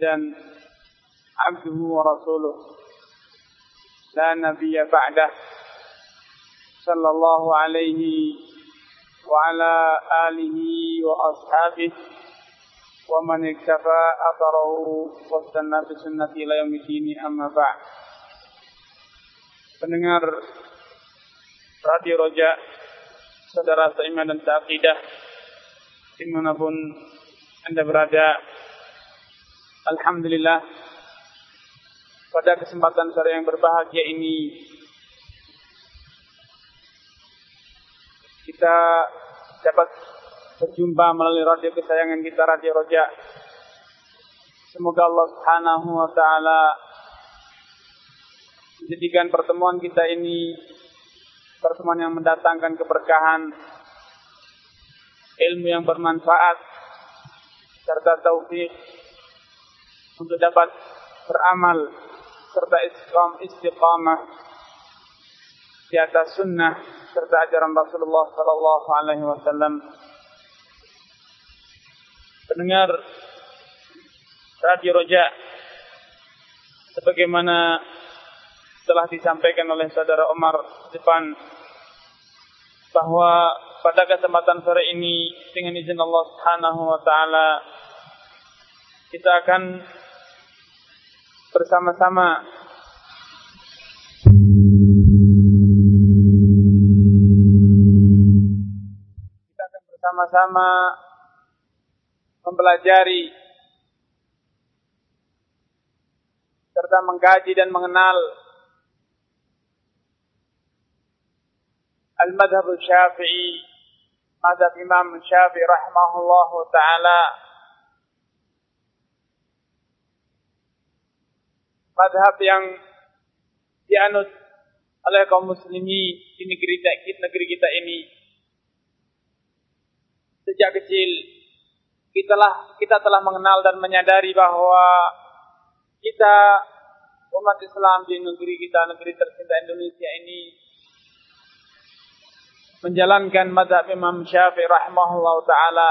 dan abduhu wa rasuluh. La nabiyya ba'dah. Sallallahu alaihi wa ala alihi wa ashabihi. Wa man iktafa atharahu wa sanna bi sunnati ila yaumil amma ba'd. Pendengar Radio Roja saudara seiman dan seakidah di mana pun anda berada Alhamdulillah pada kesempatan sore yang berbahagia ini kita dapat berjumpa melalui radio kesayangan kita Radio Roja. Semoga Allah Subhanahu wa taala menjadikan pertemuan kita ini pertemuan yang mendatangkan keberkahan, ilmu yang bermanfaat serta taufik untuk dapat beramal serta istiqamah di atas sunnah serta ajaran Rasulullah Sallallahu Alaihi Wasallam. Pendengar Radio Roja, sebagaimana telah disampaikan oleh saudara Omar depan bahwa pada kesempatan sore ini dengan izin Allah Subhanahu wa taala kita akan bersama-sama. Kita akan bersama-sama mempelajari serta mengkaji dan mengenal al-madhab syafi'i madhab Imam Syafi'i rahimahullah ta'ala madhab yang dianut oleh kaum muslimin di negeri kita, negeri kita ini. Sejak kecil kita telah kita telah mengenal dan menyadari bahwa kita umat Islam di negeri kita, negeri tercinta Indonesia ini menjalankan madhab Imam Syafi'i rahimahullah taala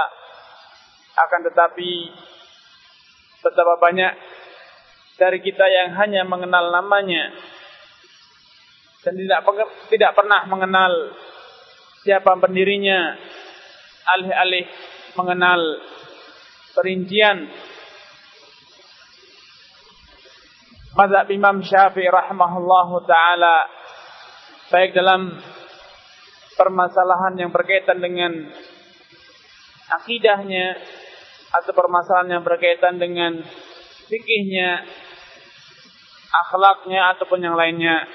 akan tetapi betapa banyak dari kita yang hanya mengenal namanya. Dan tidak tidak pernah mengenal siapa pendirinya. Alih-alih mengenal perincian. Mazhab Imam Syafi'i rahimahullahu taala baik dalam permasalahan yang berkaitan dengan akidahnya atau permasalahan yang berkaitan dengan fikihnya akhlaknya ataupun yang lainnya.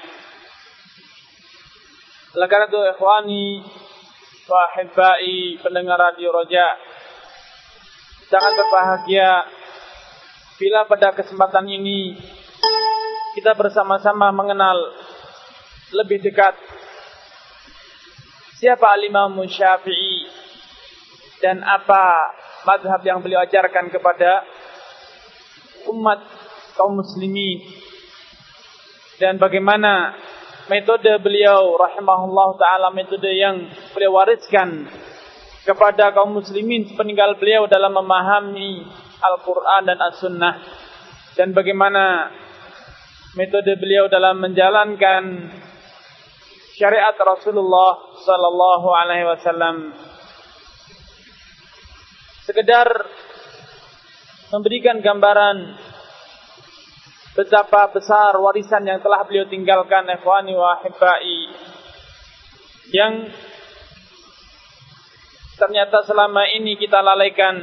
Karena itu ikhwani wa hibbai pendengar radio Roja sangat berbahagia bila pada kesempatan ini kita bersama-sama mengenal lebih dekat siapa Al-Imam Syafi'i dan apa madhab yang beliau ajarkan kepada umat kaum muslimin. Dan bagaimana metode beliau rahimahullah taala metode yang beliau wariskan kepada kaum muslimin sepeninggal beliau dalam memahami Al-Qur'an dan As-Sunnah. Dan bagaimana metode beliau dalam menjalankan syariat Rasulullah sallallahu alaihi wasallam. Sekedar memberikan gambaran betapa besar warisan yang telah beliau tinggalkan ikhwani wa hibbai yang ternyata selama ini kita lalaikan.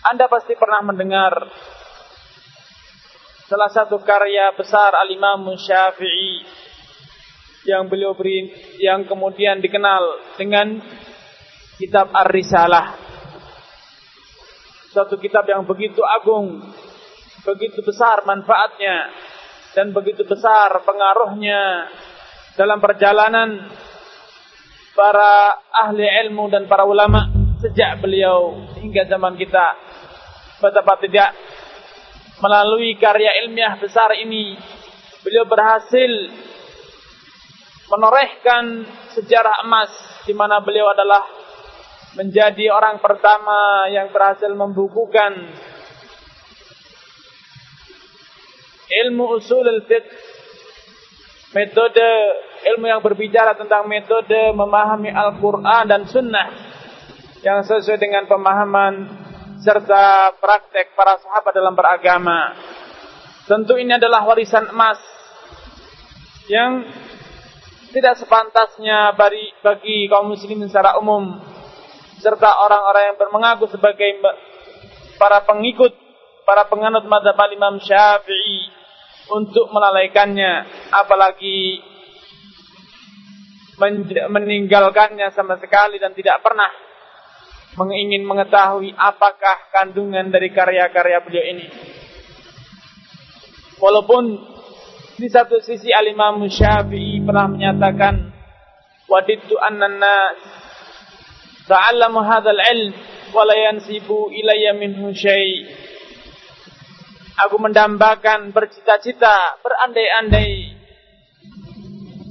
Anda pasti pernah mendengar salah satu karya besar Al-Imam Syafi'i yang beliau beri yang kemudian dikenal dengan kitab Ar-Risalah Suatu kitab yang begitu agung, begitu besar manfaatnya, dan begitu besar pengaruhnya dalam perjalanan para ahli ilmu dan para ulama sejak beliau hingga zaman kita. Betapa tidak melalui karya ilmiah besar ini beliau berhasil menorehkan sejarah emas di mana beliau adalah menjadi orang pertama yang berhasil membukukan ilmu usul al-fiqh metode ilmu yang berbicara tentang metode memahami Al-Quran dan Sunnah yang sesuai dengan pemahaman serta praktek para sahabat dalam beragama. Tentu ini adalah warisan emas yang tidak sepantasnya bagi, bagi kaum muslimin secara umum serta orang-orang yang bermengaku sebagai para pengikut, para penganut mazhab Imam Syafi'i untuk melalaikannya apalagi meninggalkannya sama sekali dan tidak pernah ingin mengetahui apakah kandungan dari karya-karya beliau ini. Walaupun di satu sisi Al-Imam Syafi'i pernah menyatakan wadittu anna nas ta'allamu hadzal ilm wa la yansibu ilayya minhu syai' Aku mendambakan bercita-cita, berandai-andai.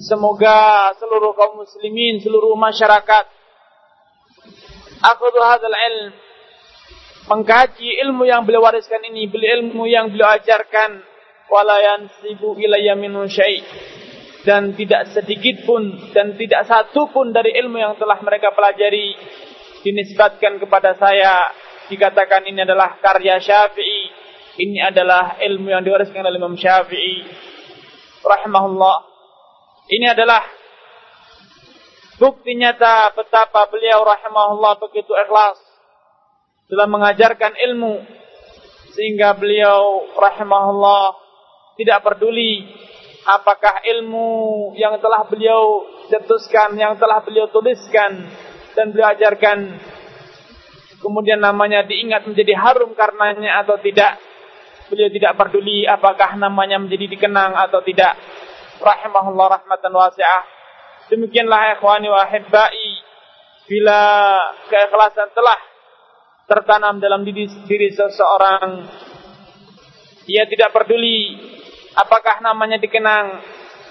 Semoga seluruh kaum muslimin, seluruh masyarakat aku hadzal ilm mengkaji ilmu yang beliau wariskan ini, beli ilmu yang beliau ajarkan walayan sibu ilayya minhu syai' dan tidak sedikit pun dan tidak satu pun dari ilmu yang telah mereka pelajari dinisbatkan kepada saya. Dikatakan ini adalah karya Syafi'i. Ini adalah ilmu yang diwariskan oleh Imam Syafi'i. Rahimahullah. Ini adalah bukti nyata betapa beliau rahimahullah begitu ikhlas dalam mengajarkan ilmu sehingga beliau rahimahullah tidak peduli apakah ilmu yang telah beliau cetuskan, yang telah beliau tuliskan dan beliau ajarkan kemudian namanya diingat menjadi harum karenanya atau tidak Beliau tidak peduli apakah namanya menjadi dikenang atau tidak. Rahimahullah rahmatan wasi'ah. Demikianlah ikhwani wa ahibbai. Bila keikhlasan telah tertanam dalam diri, diri seseorang. Ia tidak peduli apakah namanya dikenang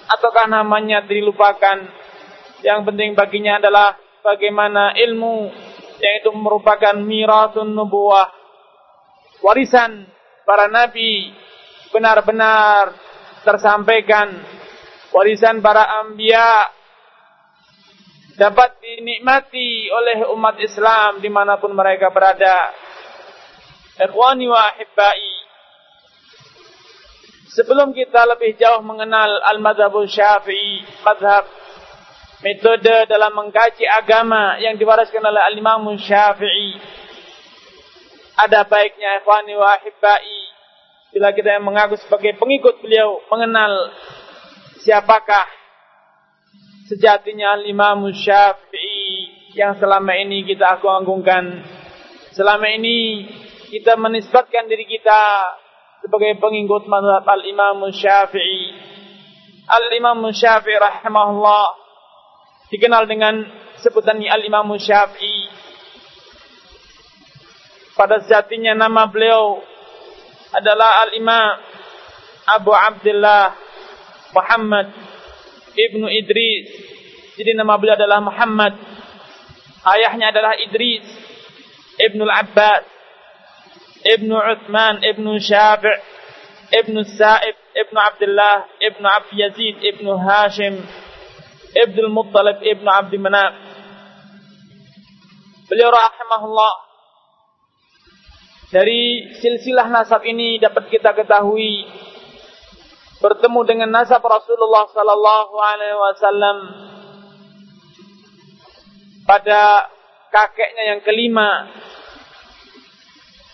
ataukah namanya dilupakan. Yang penting baginya adalah bagaimana ilmu yang itu merupakan mirasun nubuah. Warisan para nabi benar-benar tersampaikan warisan para ambia dapat dinikmati oleh umat Islam di mana pun mereka berada. Ikhwani wa ahibbai. Sebelum kita lebih jauh mengenal al-madhabul syafi'i, madhab metode dalam mengkaji agama yang diwariskan oleh al-imam syafi'i, ada baiknya ikhwani wa ahibbai bila kita yang mengaku sebagai pengikut beliau mengenal siapakah sejatinya Imam Syafi'i yang selama ini kita agung-agungkan. Selama ini kita menisbatkan diri kita sebagai pengikut mazhab al-Imam Syafi'i al-Imam Syafi'i rahimahullah dikenal dengan sebutan al-Imam Syafi'i pada sejatinya nama beliau adalah Al-Imam Abu Abdullah Muhammad Ibnu Idris. Jadi nama beliau adalah Muhammad. Ayahnya adalah Idris Ibnu Al-Abbas Ibnu Uthman Ibnu Syafi' Ibnu Sa'ib Ibnu Abdullah Ibnu Abd Yazid Ibnu Hashim Ibnu Al-Muttalib Ibnu Abd Manaf. Beliau rahimahullah dari silsilah nasab ini dapat kita ketahui bertemu dengan nasab Rasulullah sallallahu alaihi wasallam pada kakeknya yang kelima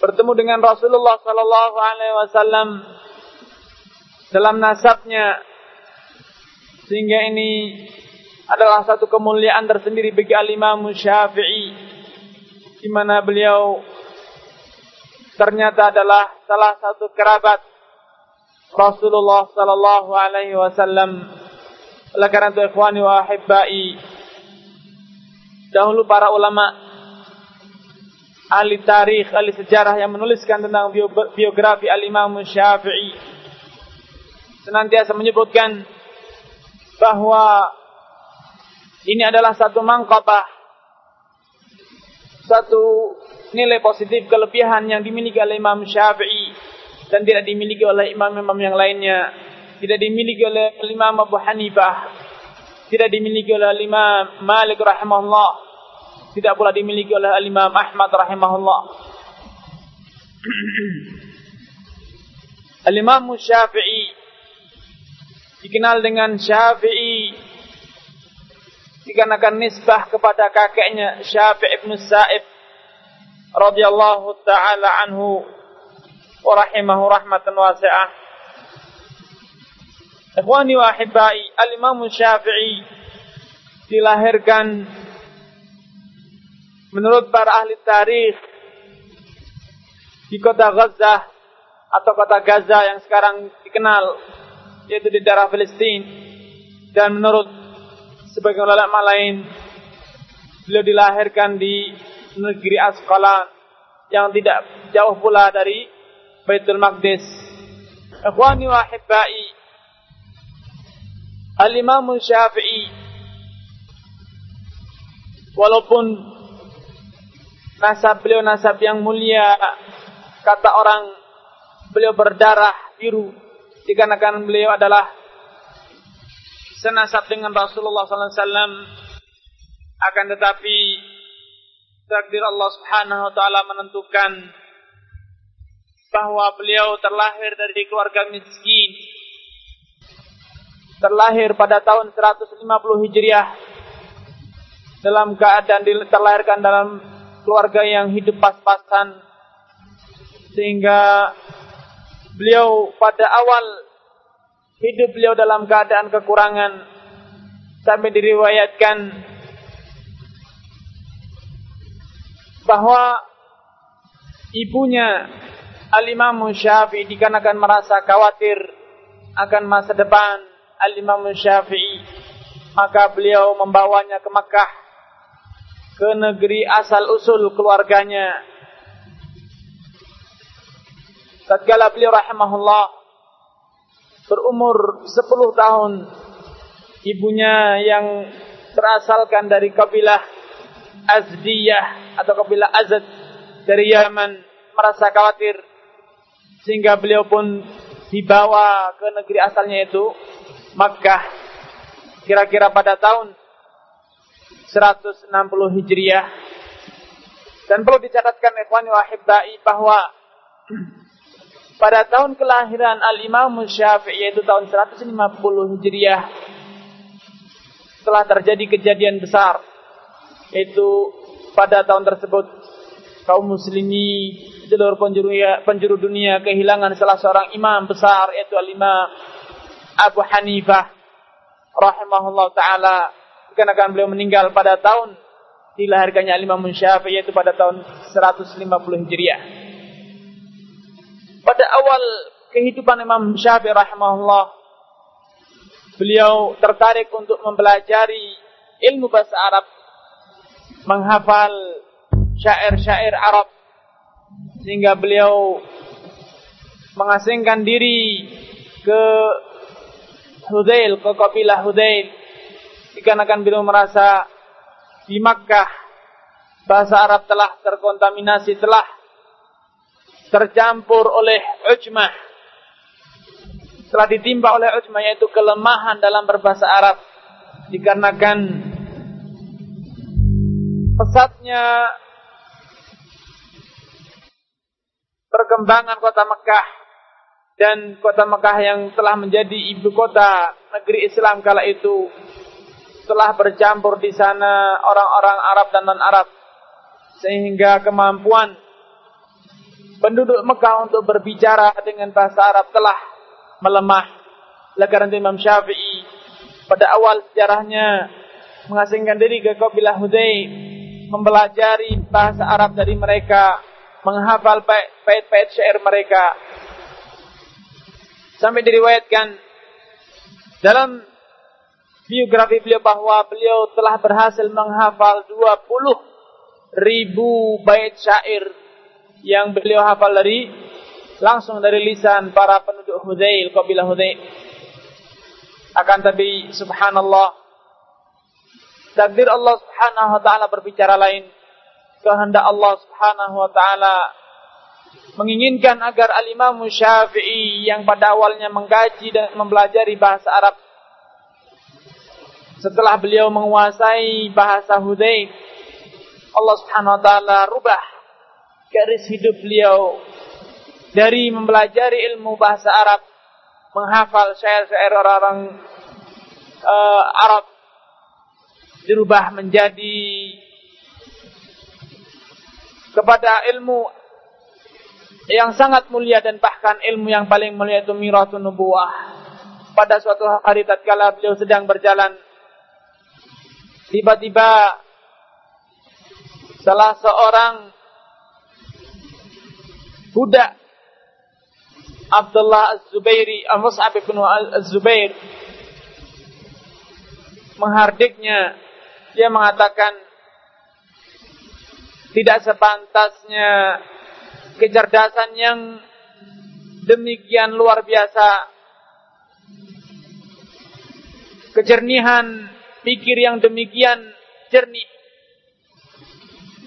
bertemu dengan Rasulullah sallallahu alaihi wasallam dalam nasabnya sehingga ini adalah satu kemuliaan tersendiri bagi Al-Imam Syafi'i di mana beliau ternyata adalah salah satu kerabat Rasulullah sallallahu alaihi wasallam. Oleh karena itu ikhwani wa ahibbai dahulu para ulama ahli tarikh, ahli sejarah yang menuliskan tentang biografi Al-Imam Syafi'i senantiasa menyebutkan bahwa ini adalah satu mangkabah satu nilai positif kelebihan yang dimiliki oleh Imam Syafi'i dan tidak dimiliki oleh imam-imam yang lainnya. Tidak dimiliki oleh Imam Abu Hanifah. Tidak dimiliki oleh Imam Malik rahimahullah. Tidak pula dimiliki oleh Imam Ahmad rahimahullah. Al-Imam Syafi'i dikenal dengan Syafi'i dikarenakan nisbah kepada kakeknya Syafi' ibn Sa'ib radhiyallahu taala anhu wa rahimahu rahmatan wasi'ah. Ikhwani wa ahibbai, Al-Imam Syafi'i dilahirkan menurut para ahli tarikh di kota Gaza atau kota Gaza yang sekarang dikenal yaitu di daerah Palestina dan menurut sebagian ulama lain beliau dilahirkan di negeri Asqalan yang tidak jauh pula dari Baitul Maqdis. Ikhwani wa ahibbai Al-Imam Syafi'i walaupun nasab beliau nasab yang mulia. Kata orang beliau berdarah biru. Dikarenakan beliau adalah senasab dengan Rasulullah SAW akan tetapi takdir Allah Subhanahu Wa Taala menentukan bahwa beliau terlahir dari keluarga miskin. Terlahir pada tahun 150 Hijriah. Dalam keadaan terlahirkan dalam keluarga yang hidup pas-pasan sehingga beliau pada awal hidup beliau dalam keadaan kekurangan sampai diriwayatkan bahwa ibunya Al-Imam Syafi'i dikarenakan merasa khawatir akan masa depan Al-Imam Syafi'i maka beliau membawanya ke Makkah ke negeri asal usul keluarganya. Tatkala beliau rahimahullah berumur 10 tahun ibunya yang berasalkan dari kabilah Azdiyah atau kabilah Azad dari Yaman merasa khawatir sehingga beliau pun dibawa ke negeri asalnya itu Makkah kira-kira pada tahun 160 Hijriah. Dan perlu dicatatkan ikhwani wa bahwa pada tahun kelahiran Al-Imam Syafi'i yaitu tahun 150 Hijriah telah terjadi kejadian besar. Yaitu pada tahun tersebut kaum muslimi seluruh penjuru, penjuru dunia kehilangan salah seorang imam besar yaitu Al-Imam Abu Hanifah rahimahullah taala dikarenakan beliau meninggal pada tahun dilahirkannya Al-Imam Syafi'i yaitu pada tahun 150 Hijriah. Pada awal kehidupan Imam Syafi'i rahimahullah, beliau tertarik untuk mempelajari ilmu bahasa Arab, menghafal syair-syair Arab, sehingga beliau mengasingkan diri ke Hudail, ke kabilah Hudail, dikarenakan beliau merasa di Makkah bahasa Arab telah terkontaminasi, telah tercampur oleh ujmah. Telah ditimpa oleh ujmah yaitu kelemahan dalam berbahasa Arab. Dikarenakan pesatnya perkembangan kota Mekah dan kota Mekah yang telah menjadi ibu kota negeri Islam kala itu telah bercampur di sana orang-orang Arab dan non-Arab sehingga kemampuan penduduk Mekah untuk berbicara dengan bahasa Arab telah melemah. Oleh karena Imam Syafi'i pada awal sejarahnya mengasingkan diri ke kabilah Hudayb, mempelajari bahasa Arab dari mereka, menghafal bait-bait syair mereka. Sampai diriwayatkan dalam biografi beliau bahwa beliau telah berhasil menghafal 20 ribu bait syair yang beliau hafal dari langsung dari lisan para penduduk Hudail, kabilah Hudail. Akan tapi subhanallah takdir Allah Subhanahu wa taala berbicara lain. kehendak Allah Subhanahu wa taala menginginkan agar al-Imam Syafi'i yang pada awalnya mengkaji dan mempelajari bahasa Arab setelah beliau menguasai bahasa Hudayb Allah Subhanahu wa taala rubah garis hidup beliau dari mempelajari ilmu bahasa Arab menghafal syair-syair orang-orang uh, Arab dirubah menjadi kepada ilmu yang sangat mulia dan bahkan ilmu yang paling mulia itu miratun nubuwah. Pada suatu hari tatkala beliau sedang berjalan tiba-tiba salah seorang budak Abdullah Az-Zubairi, Mus'ab bin Az-Zubair menghardiknya. Dia mengatakan tidak sepantasnya kecerdasan yang demikian luar biasa, kejernihan pikir yang demikian jernih,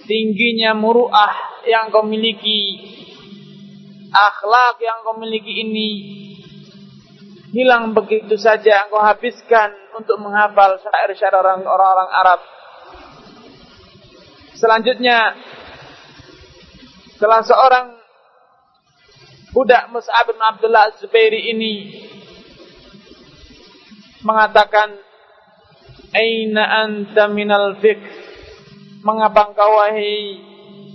tingginya muruah yang kau miliki, akhlak yang kau miliki ini. Hilang begitu saja engkau habiskan untuk menghafal syair-syair orang-orang Arab. Selanjutnya Salah seorang budak Mus'ab bin Abdullah Zubairi ini mengatakan Aina anta minal fiqh? Mengapa engkau wahai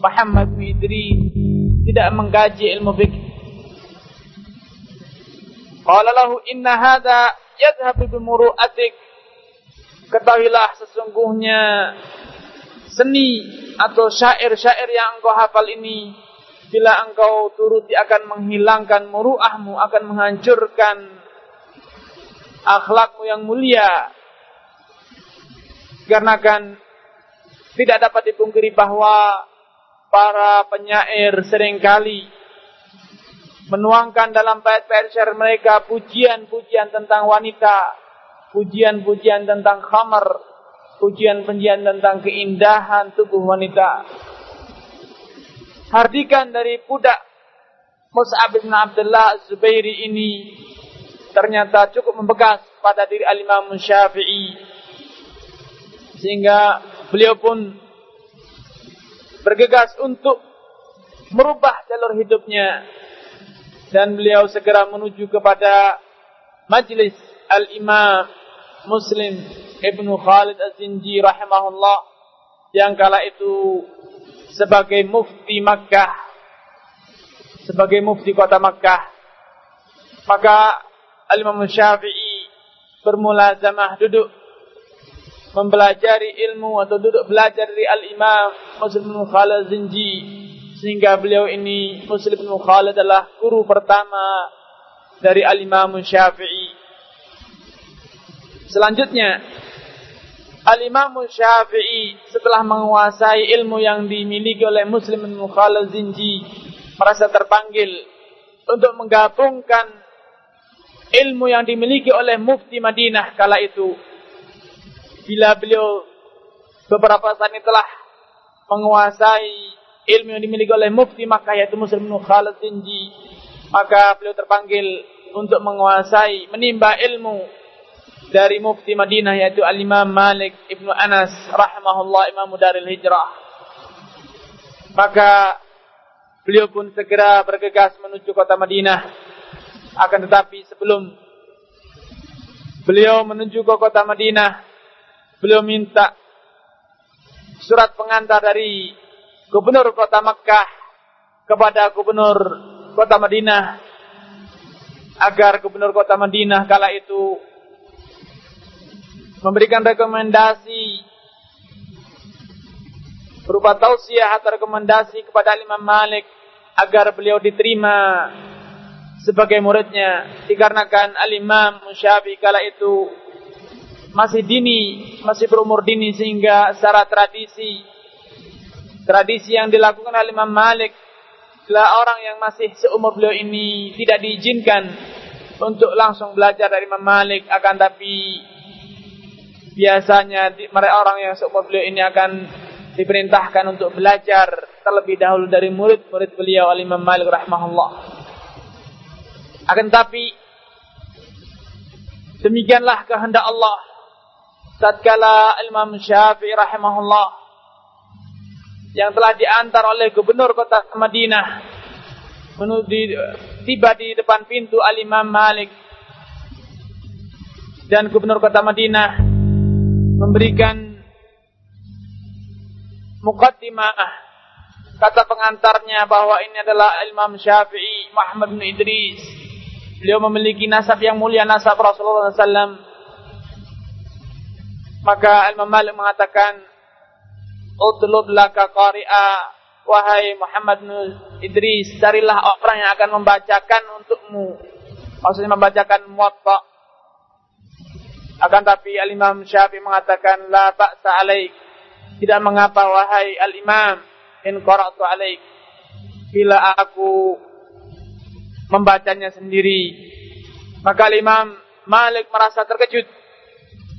Muhammad Widri tidak mengkaji ilmu fiqh? Qala lahu inna hadha yadhhabu bimuru'atik Ketahuilah sesungguhnya seni atau syair-syair yang engkau hafal ini bila engkau turuti akan menghilangkan muruahmu akan menghancurkan akhlakmu yang mulia karena kan tidak dapat dipungkiri bahwa para penyair sering kali menuangkan dalam bait-bait syair mereka pujian-pujian tentang wanita, pujian-pujian tentang khamar, pujian-pujian tentang keindahan tubuh wanita. Hardikan dari budak Mus'ab bin Abdullah Zubairi ini ternyata cukup membekas pada diri al-Imam Syafi'i sehingga beliau pun bergegas untuk merubah jalur hidupnya. Dan beliau segera menuju kepada majlis al-Imam Muslim Ibnu Khalid Az-Zinji rahimahullah yang kala itu sebagai mufti Makkah. Sebagai mufti kota Makkah. Maka Al-Imam Syafi'i bermula zamah duduk mempelajari ilmu atau duduk belajar dari Al-Imam Muslim bin Khalid Az-Zinji sehingga beliau ini Muslim bin Khalid adalah guru pertama dari Al-Imam Syafi'i selanjutnya Al-Imam Syafi'i setelah menguasai ilmu yang dimiliki oleh Muslim bin Mukhalal Zinji merasa terpanggil untuk menggabungkan ilmu yang dimiliki oleh Mufti Madinah kala itu. Bila beliau beberapa saat ini telah menguasai ilmu yang dimiliki oleh Mufti Makkah yaitu Muslim bin Mukhalal Zinji, maka beliau terpanggil untuk menguasai, menimba ilmu dari mufti Madinah yaitu Al-Imam Malik Ibnu Anas rahimahullah Imam Daril Hijrah. Maka beliau pun segera bergegas menuju kota Madinah. Akan tetapi sebelum beliau menuju ke kota Madinah, beliau minta surat pengantar dari gubernur kota Makkah kepada gubernur kota Madinah agar gubernur kota Madinah kala itu memberikan rekomendasi berupa tausiah atau rekomendasi kepada Imam Malik agar beliau diterima sebagai muridnya dikarenakan Al-Imam kala itu masih dini, masih berumur dini sehingga secara tradisi tradisi yang dilakukan oleh Imam Malik adalah orang yang masih seumur beliau ini tidak diizinkan untuk langsung belajar dari Imam Malik akan tapi biasanya mereka orang yang seumur beliau ini akan diperintahkan untuk belajar terlebih dahulu dari murid-murid beliau Al-Imam Malik rahimahullah. Akan tapi demikianlah kehendak Allah tatkala Imam Syafi'i rahimahullah yang telah diantar oleh gubernur kota Madinah menuju tiba di depan pintu Al-Imam Malik dan gubernur kota Madinah memberikan mukaddimah kata pengantarnya bahwa ini adalah Imam Syafi'i Muhammad bin Idris. Beliau memiliki nasab yang mulia nasab Rasulullah SAW maka Imam Malik mengatakan, Utlub laka qari'a, wahai Muhammad bin Idris, carilah orang yang akan membacakan untukmu. Maksudnya membacakan muwatta. Akan tapi Al-Imam Syafi'i mengatakan, La ba'sa alaik. Tidak mengapa, wahai Al-Imam, in qara'tu alaik. Bila aku membacanya sendiri. Maka Al-Imam Malik merasa terkejut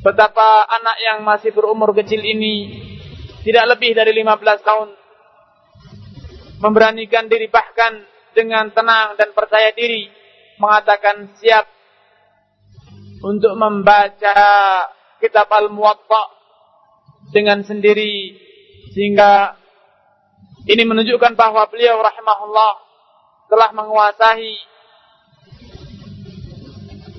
betapa anak yang masih berumur kecil ini tidak lebih dari 15 tahun memberanikan diri bahkan dengan tenang dan percaya diri mengatakan siap untuk membaca kitab Al-Muwatta dengan sendiri sehingga ini menunjukkan bahwa beliau rahimahullah telah menguasai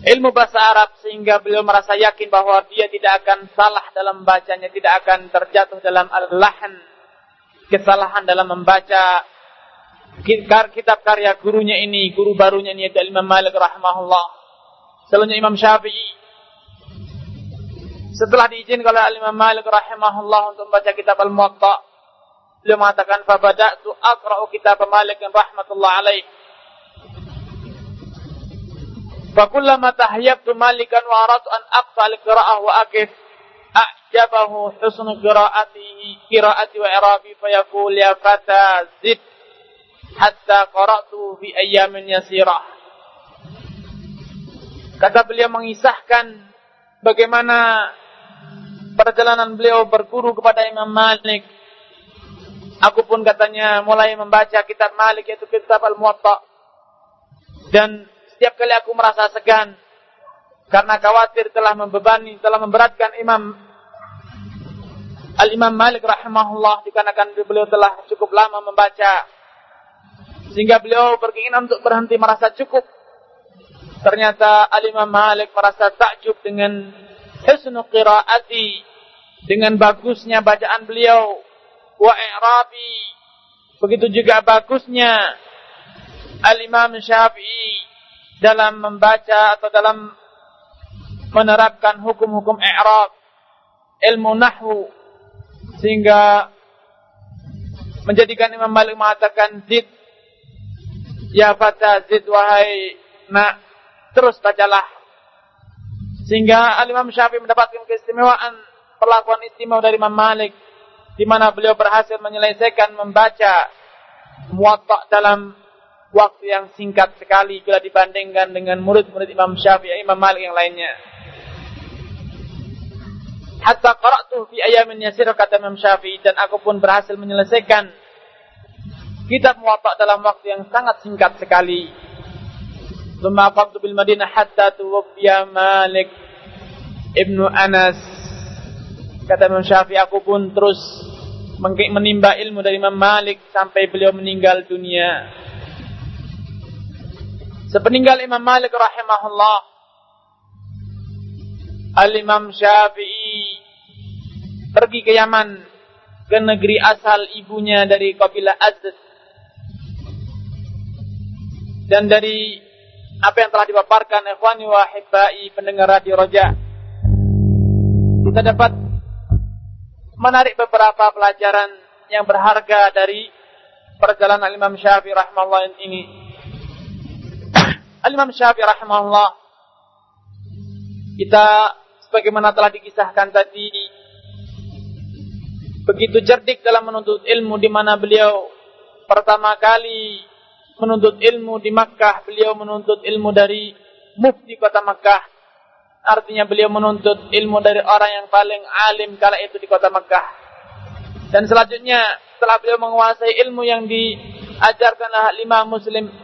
ilmu bahasa Arab sehingga beliau merasa yakin bahwa dia tidak akan salah dalam bacanya, tidak akan terjatuh dalam al-lahan, kesalahan dalam membaca kitab karya gurunya ini, guru barunya ini yaitu Imam Malik rahimahullah. Selanjutnya Imam Syafi'i. Setelah diizinkan oleh Imam Malik rahimahullah untuk membaca kitab Al-Muwatta, beliau mengatakan, "Fabada'tu aqra'u kitab Malik rahmatullah Fakullama tahayyabtu malikan wa aratu an aqsal qira'ah wa aqif a'jabahu husnu qira'atihi qira'ati wa irabi fayaqul ya fata zid hatta qara'tu fi ayyamin yasirah. Kata beliau mengisahkan bagaimana perjalanan beliau berguru kepada Imam Malik. Aku pun katanya mulai membaca kitab Malik yaitu kitab Al-Muwatta. Dan setiap kali aku merasa segan karena khawatir telah membebani, telah memberatkan Imam Al-Imam Malik rahimahullah dikarenakan beliau telah cukup lama membaca. Sehingga beliau berkeinginan untuk berhenti merasa cukup. Ternyata Al-Imam Malik merasa takjub dengan husnu qiraati dengan bagusnya bacaan beliau. Wa i'rabi begitu juga bagusnya Al-Imam Syafi'i dalam membaca atau dalam menerapkan hukum-hukum i'rab, ilmu nahwu sehingga menjadikan Imam Malik mengatakan zid ya fata zid wahai nak terus bacalah. Sehingga Al Imam Syafi'i mendapatkan keistimewaan perlakuan istimewa dari Imam Malik di mana beliau berhasil menyelesaikan membaca muwatta dalam waktu yang singkat sekali bila dibandingkan dengan murid-murid Imam Syafi'i, Imam Malik yang lainnya. Hatta qara'tu fi ayamin yasir kata Imam Syafi'i dan aku pun berhasil menyelesaikan kitab Muwatta dalam waktu yang sangat singkat sekali. Thumma aqamtu bil Madinah hatta tuwfiya Malik Ibnu Anas. Kata Imam Syafi'i aku pun terus menimba ilmu dari Imam Malik sampai beliau meninggal dunia. Sepeninggal Imam Malik rahimahullah, Al-Imam Syafi'i pergi ke Yaman, ke negeri asal ibunya dari kabilah Azd. Dan dari apa yang telah dipaparkan ikhwani wa hibbai pendengar radio Roja, kita dapat menarik beberapa pelajaran yang berharga dari perjalanan Imam Syafi'i rahimahullah ini. Al-Imam Syafi'i rahimahullah kita sebagaimana telah dikisahkan tadi begitu cerdik dalam menuntut ilmu di mana beliau pertama kali menuntut ilmu di Makkah, beliau menuntut ilmu dari mufti kota Makkah. Artinya beliau menuntut ilmu dari orang yang paling alim kala itu di kota Makkah. Dan selanjutnya setelah beliau menguasai ilmu yang diajarkan oleh lima muslim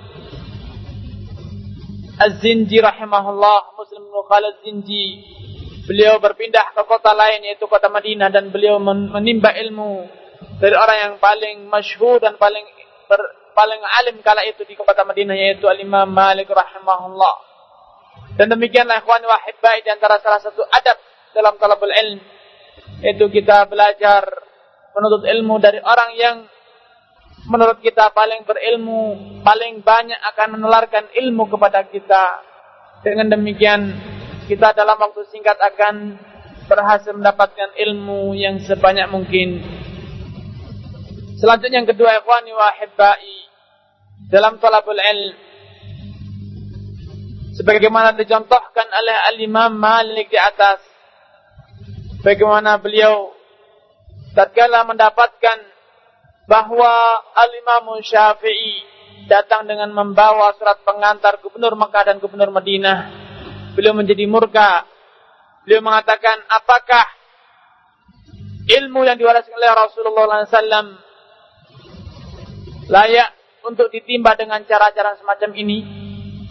Az-Zinji rahimahullah Muslim bin Khalid Zinji beliau berpindah ke kota lain yaitu kota Madinah dan beliau menimba ilmu dari orang yang paling masyhur dan paling ber, paling alim kala itu di kota Madinah yaitu Al-Imam Malik rahimahullah. Dan demikianlah ikhwan wa di antara salah satu adab dalam talabul ilm yaitu kita belajar menuntut ilmu dari orang yang menurut kita paling berilmu, paling banyak akan menularkan ilmu kepada kita. Dengan demikian kita dalam waktu singkat akan berhasil mendapatkan ilmu yang sebanyak mungkin. Selanjutnya yang kedua, ikhwani wa ahibbai, dalam talabul ilm. Sebagaimana dicontohkan oleh Al-Imam Malik di atas. Bagaimana beliau tatkala mendapatkan bahwa Al-Imam Syafi'i datang dengan membawa surat pengantar gubernur Mekah dan gubernur Madinah beliau menjadi murka. Beliau mengatakan, apakah ilmu yang diwariskan oleh Rasulullah SAW layak untuk ditimba dengan cara-cara semacam ini?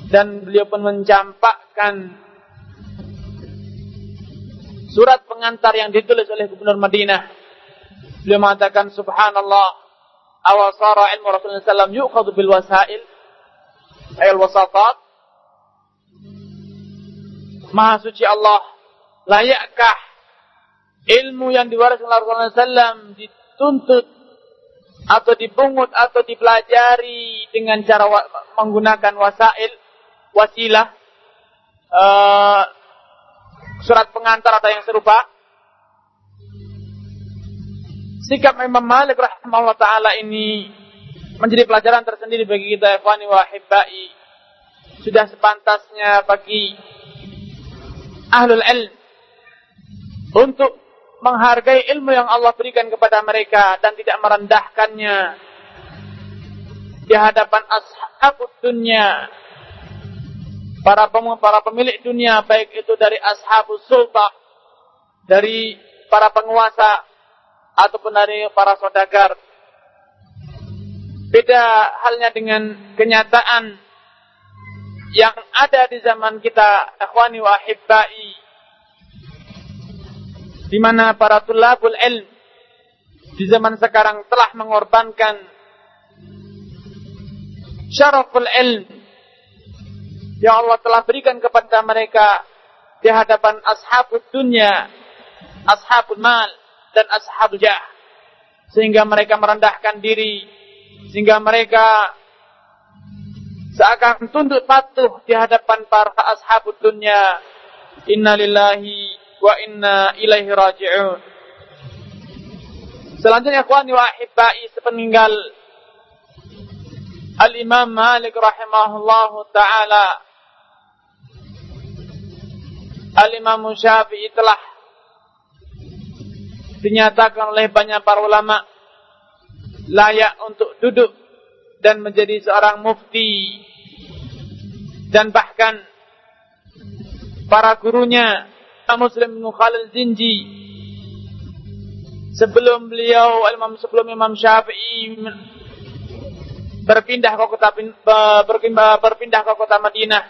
Dan beliau pun mencampakkan surat pengantar yang ditulis oleh Gubernur Madinah. Beliau mengatakan, Subhanallah, awasara ilmu Rasulullah SAW yu'khadu bil wasail, ayal wasatat, Maha suci Allah, layakkah ilmu yang diwariskan oleh Rasulullah SAW dituntut atau dipungut atau dipelajari dengan cara wa menggunakan wasail, wasilah, uh, surat pengantar atau yang serupa. Sikap Imam Malik rahimahullah taala ini menjadi pelajaran tersendiri bagi kita ikhwani wa hibbai. Sudah sepantasnya bagi ahlul ilm untuk menghargai ilmu yang Allah berikan kepada mereka dan tidak merendahkannya di hadapan ashabud dunia para para pemilik dunia baik itu dari ashabus sultan dari para penguasa ataupun dari para saudagar. Beda halnya dengan kenyataan yang ada di zaman kita akhwani wa ahibbai di mana para tulabul ilm di zaman sekarang telah mengorbankan syaraful ilm yang Allah telah berikan kepada mereka di hadapan ashabul dunia, ashabul mal dan ashabul jah. Sehingga mereka merendahkan diri, sehingga mereka seakan tunduk patuh di hadapan para ashabud dunia. Inna lillahi wa inna ilaihi raji'un. Selanjutnya akhwani wa ahibbai sepeninggal Al-Imam Malik rahimahullah taala Al-Imam Syafi'i telah dinyatakan oleh banyak para ulama layak untuk duduk dan menjadi seorang mufti. Dan bahkan para gurunya Muslim bin Khalil Zinji sebelum beliau Imam sebelum Imam Syafi'i berpindah ke kota berpindah, ke kota Madinah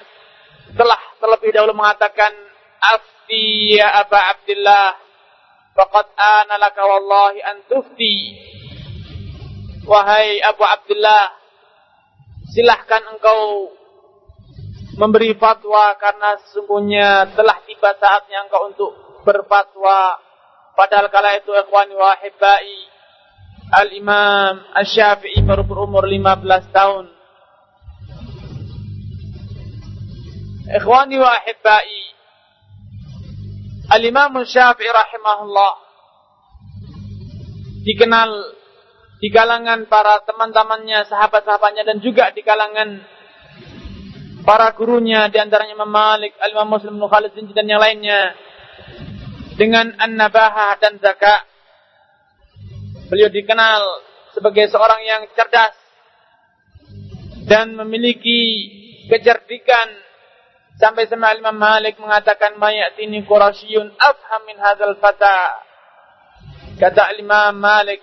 telah terlebih dahulu mengatakan afti ya Aba Abdullah faqad ana laka wallahi an tufti wahai Abu Abdullah silahkan engkau memberi fatwa karena sesungguhnya telah tiba saatnya engkau untuk berfatwa. Padahal kala itu ikhwani wa ahibbai Al-Imam Asy-Syafi'i baru berumur 15 tahun. Ikhwani wa ahibbai Al-Imam Syafi'i rahimahullah dikenal di kalangan para teman-temannya, sahabat-sahabatnya dan juga di kalangan para gurunya di antaranya Imam Malik, Al-Imam Muslim bin Khalid dan yang lainnya dengan an-nabahah dan zakat. Beliau dikenal sebagai seorang yang cerdas dan memiliki kecerdikan sampai sama Imam Malik mengatakan mayatini Qurasyyun afham min hadzal fata. Kata Imam Malik,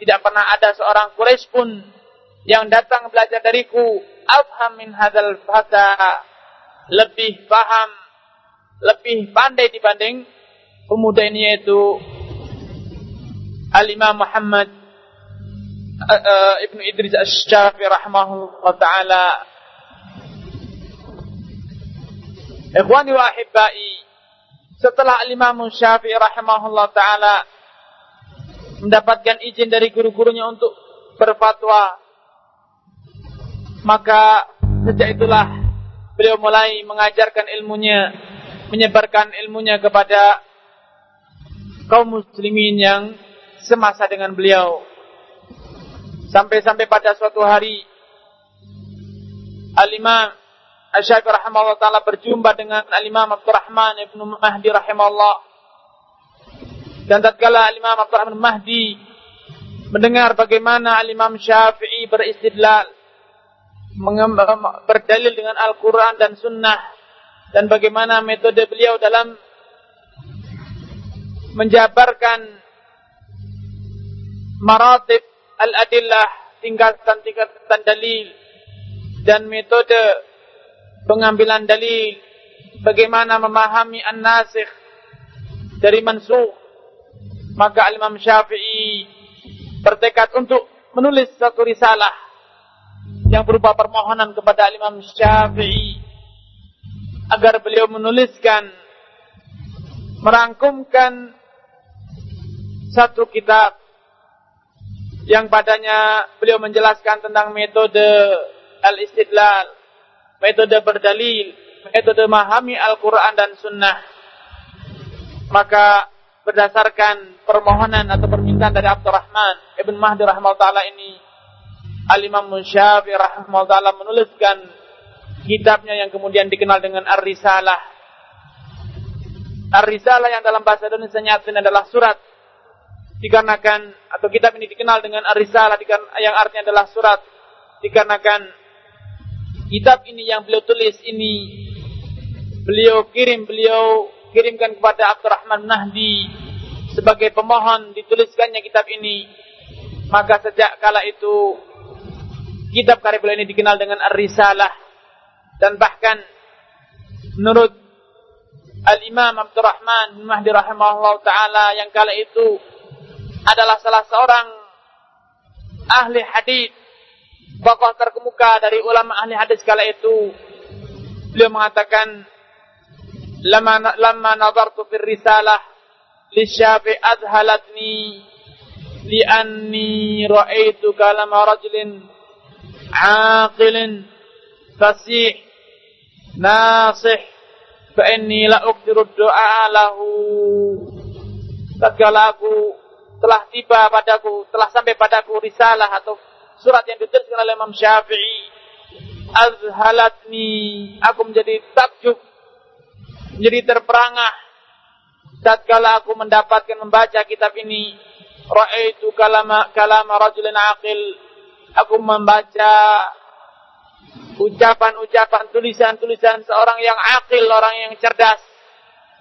tidak pernah ada seorang Quraisy pun yang datang belajar dariku afham min hadzal fata lebih paham lebih pandai dibanding pemuda ini yaitu Al-Imam Muhammad uh, uh, Ibnu Idris Asy-Syafi'i rahimahullah taala Ikhwani wa ahibbai setelah Al-Imam Syafi'i rahimahullah taala mendapatkan izin dari guru-gurunya untuk berfatwa maka sejak itulah beliau mulai mengajarkan ilmunya menyebarkan ilmunya kepada kaum muslimin yang semasa dengan beliau. Sampai-sampai pada suatu hari Al-Imam Asy-Syafi'i rahimahullah taala berjumpa dengan Al-Imam Abdurrahman Ibnu Mahdi rahimahullah. Dan tatkala Al-Imam Abdurrahman Mahdi mendengar bagaimana Al-Imam Syafi'i beristidlal berdalil dengan Al-Quran dan Sunnah dan bagaimana metode beliau dalam menjabarkan maratib al-adillah tingkatan-tingkatan dalil dan metode pengambilan dalil. Bagaimana memahami an-nasikh dari mansukh. Maka Imam Syafi'i bertekad untuk menulis satu risalah yang berupa permohonan kepada Imam Syafi'i agar beliau menuliskan merangkumkan satu kitab yang padanya beliau menjelaskan tentang metode al-istidlal, metode berdalil, metode memahami Al-Quran dan Sunnah. Maka berdasarkan permohonan atau permintaan dari Abdurrahman Ibn Mahdi rahimahullah ini, Al-Imam Syafi'i rahimahullah menuliskan kitabnya yang kemudian dikenal dengan Ar-Risalah. Ar-Risalah yang dalam bahasa Indonesia nyatanya adalah surat. Dikarenakan atau kitab ini dikenal dengan Ar-Risalah yang artinya adalah surat. Dikarenakan kitab ini yang beliau tulis ini beliau kirim, beliau kirimkan kepada Abdurrahman Nahdi sebagai pemohon dituliskannya kitab ini. Maka sejak kala itu kitab karya beliau ini dikenal dengan Ar-Risalah dan bahkan menurut Al-Imam Abdurrahman bin Mahdi rahimahullah taala yang kala itu adalah salah seorang ahli hadis tokoh terkemuka dari ulama ahli hadis kala itu. Beliau mengatakan lama lama nazartu fir risalah li syafi adhalatni li anni ra'aitu kalama rajulin aqilin fasih nasih fa inni la ukthiru doa lahu. Tatkala aku telah tiba padaku telah sampai padaku risalah atau surat yang dituliskan oleh Imam Syafi'i. Azhalatni. Aku menjadi takjub. Menjadi terperangah. Tatkala aku mendapatkan membaca kitab ini ra'aitu kalama kalama rajulin aqil. Aku membaca ucapan-ucapan, tulisan-tulisan seorang yang akil, orang yang cerdas,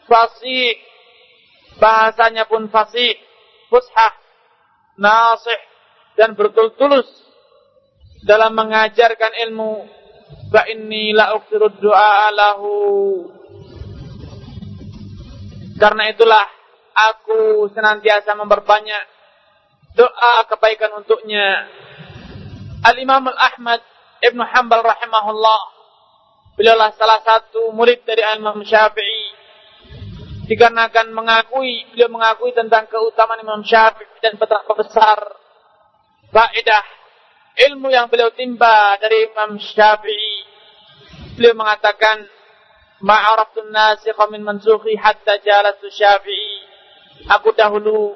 fasih, bahasanya pun fasih, fushah, nasih, dan bertulus dalam mengajarkan ilmu. Fa inni la doa lahu. Karena itulah aku senantiasa memperbanyak doa kebaikan untuknya. Al-Imam Al-Ahmad Ibnu Hanbal rahimahullah. Beliaulah salah satu murid dari Imam Syafi'i. Dikarenakan mengakui, beliau mengakui tentang keutamaan Imam Syafi'i dan betapa besar faedah ilmu yang beliau timba dari Imam Syafi'i. Beliau mengatakan, Ma'araftun nasikha min mansukhi hatta jalatu Syafi'i. Aku dahulu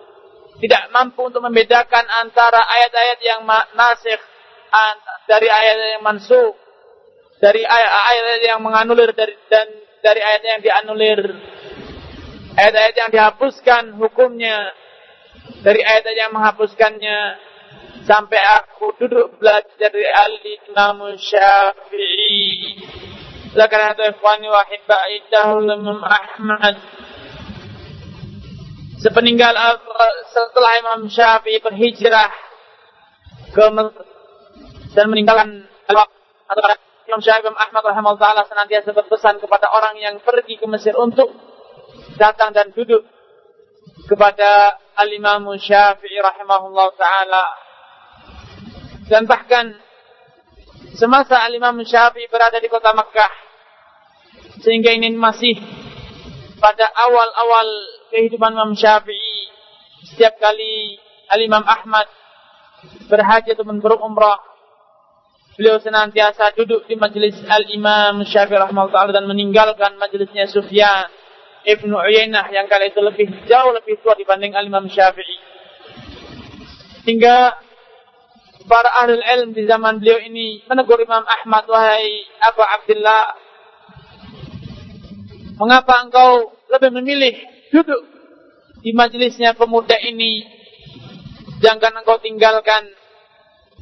tidak mampu untuk membedakan antara ayat-ayat yang nasikh dari ayat yang mansuk, dari ayat-ayat yang menganulir dari dan dari ayat yang dianulir, ayat-ayat yang dihapuskan hukumnya, dari ayat yang menghapuskannya, sampai aku duduk belajar dari Ali Imam Syafi'i. Oleh itu, ikhwani wa Imam Ahmad sepeninggal setelah Imam Syafi'i berhijrah ke dan meninggalkan atau Imam Syafi'i Ahmad rahimahullah taala senantiasa berpesan kepada orang yang pergi ke Mesir untuk datang dan duduk kepada Al-Imam Syafi'i rahimahullah taala dan bahkan semasa Al-Imam Syafi'i berada di kota Makkah sehingga ini masih pada awal-awal kehidupan Imam Syafi'i setiap kali Al-Imam Ahmad berhaji ataupun berumrah beliau senantiasa duduk di majelis Al-Imam Syafi'i rahimahullah dan meninggalkan majelisnya Sufyan Ibnu Uyainah yang kali itu lebih jauh lebih tua dibanding Al-Imam Syafi'i. Hingga para ahli ilm di zaman beliau ini menegur Imam Ahmad wahai Abu Abdullah mengapa engkau lebih memilih duduk di majelisnya pemuda ini? Jangan engkau tinggalkan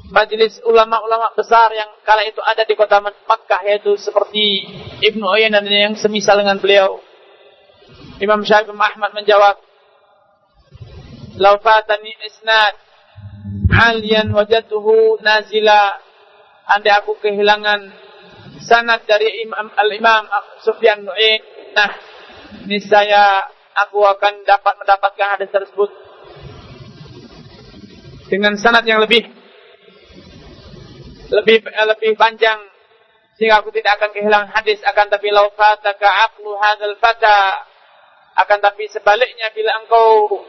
majelis ulama-ulama besar yang kala itu ada di kota Makkah yaitu seperti Ibnu Uyainah dan yang semisal dengan beliau. Imam Syafi'i Ahmad menjawab Laufatani isnad alian wajatuhu nazila. Andai aku kehilangan sanad dari Imam Al-Imam Sufyan Nu'in nah niscaya aku akan dapat mendapatkan hadis tersebut. Dengan sanad yang lebih. Lebih lebih panjang. Sehingga aku tidak akan kehilangan hadis. Akan tapi lau fataka aqlu hadzal fata. Akan tapi sebaliknya bila engkau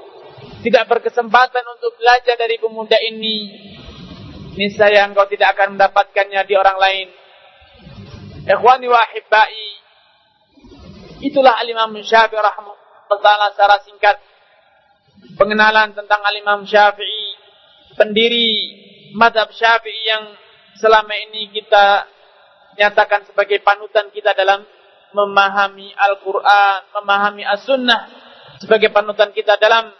tidak berkesempatan untuk belajar dari pemuda ini, niscaya engkau tidak akan mendapatkannya di orang lain. Ikhwani wa ahibbai, itulah Al-Imam Syafi'i rahimahullah secara singkat. Pengenalan tentang Al-Imam Syafi'i, pendiri madhab Syafi'i yang selama ini kita nyatakan sebagai panutan kita dalam memahami Al-Quran, memahami As-Sunnah, sebagai panutan kita dalam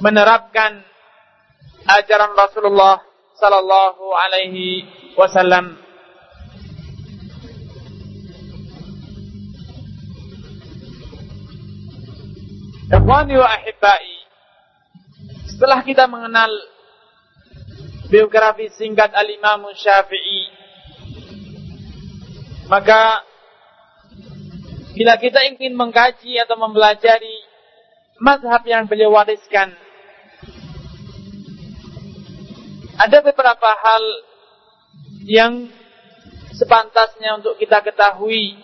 menerapkan ajaran Rasulullah sallallahu alaihi wasallam. Ikhwani wa ahibbai. Setelah kita mengenal biografi singkat Al-Imam Syafi'i, maka bila kita ingin mengkaji atau mempelajari mazhab yang beliau wariskan Ada beberapa hal yang sepantasnya untuk kita ketahui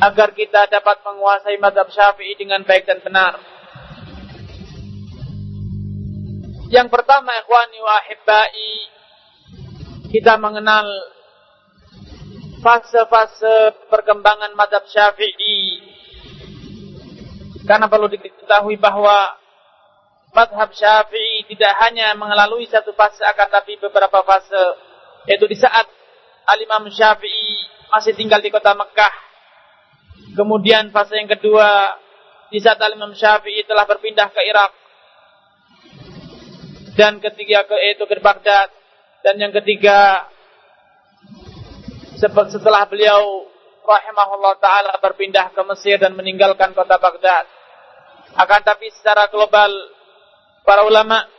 agar kita dapat menguasai madhab syafi'i dengan baik dan benar. Yang pertama, ikhwani wa ahibbai, kita mengenal fase-fase perkembangan madhab syafi'i. Karena perlu diketahui bahwa madhab syafi'i tidak hanya melalui satu fase akan tapi beberapa fase yaitu di saat al-imam syafi'i masih tinggal di kota Mekah. Kemudian fase yang kedua di saat al-imam syafi'i telah berpindah ke Irak. Dan ketiga ke yaitu ke Baghdad. Dan yang ketiga setelah beliau rahimahullah taala berpindah ke Mesir dan meninggalkan kota Baghdad. Akan tapi secara global para ulama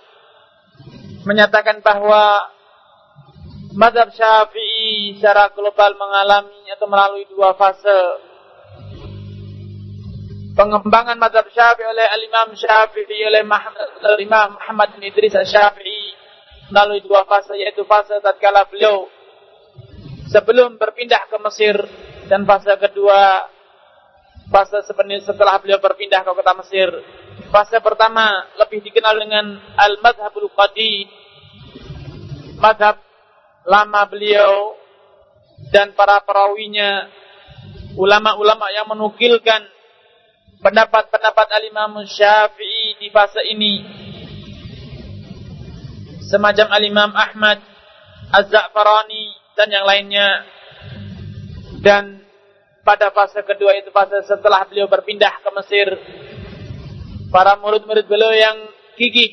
menyatakan bahwa madhab syafi'i secara global mengalami atau melalui dua fase. Pengembangan madhab syafi'i oleh al-imam syafi'i oleh Imam Muhammad bin Idris al-Syafi'i melalui dua fase yaitu fase tatkala beliau sebelum berpindah ke Mesir dan fase kedua fase setelah beliau berpindah ke kota Mesir Fase pertama lebih dikenal dengan Al-Madhabul Qadim. Madhab lama beliau dan para perawinya ulama-ulama yang menukilkan pendapat-pendapat Al-Imam Syafi'i di fase ini. Semacam Al-Imam Ahmad Az-Za'farani dan yang lainnya. Dan pada fase kedua itu fase setelah beliau berpindah ke Mesir para murid-murid beliau yang gigih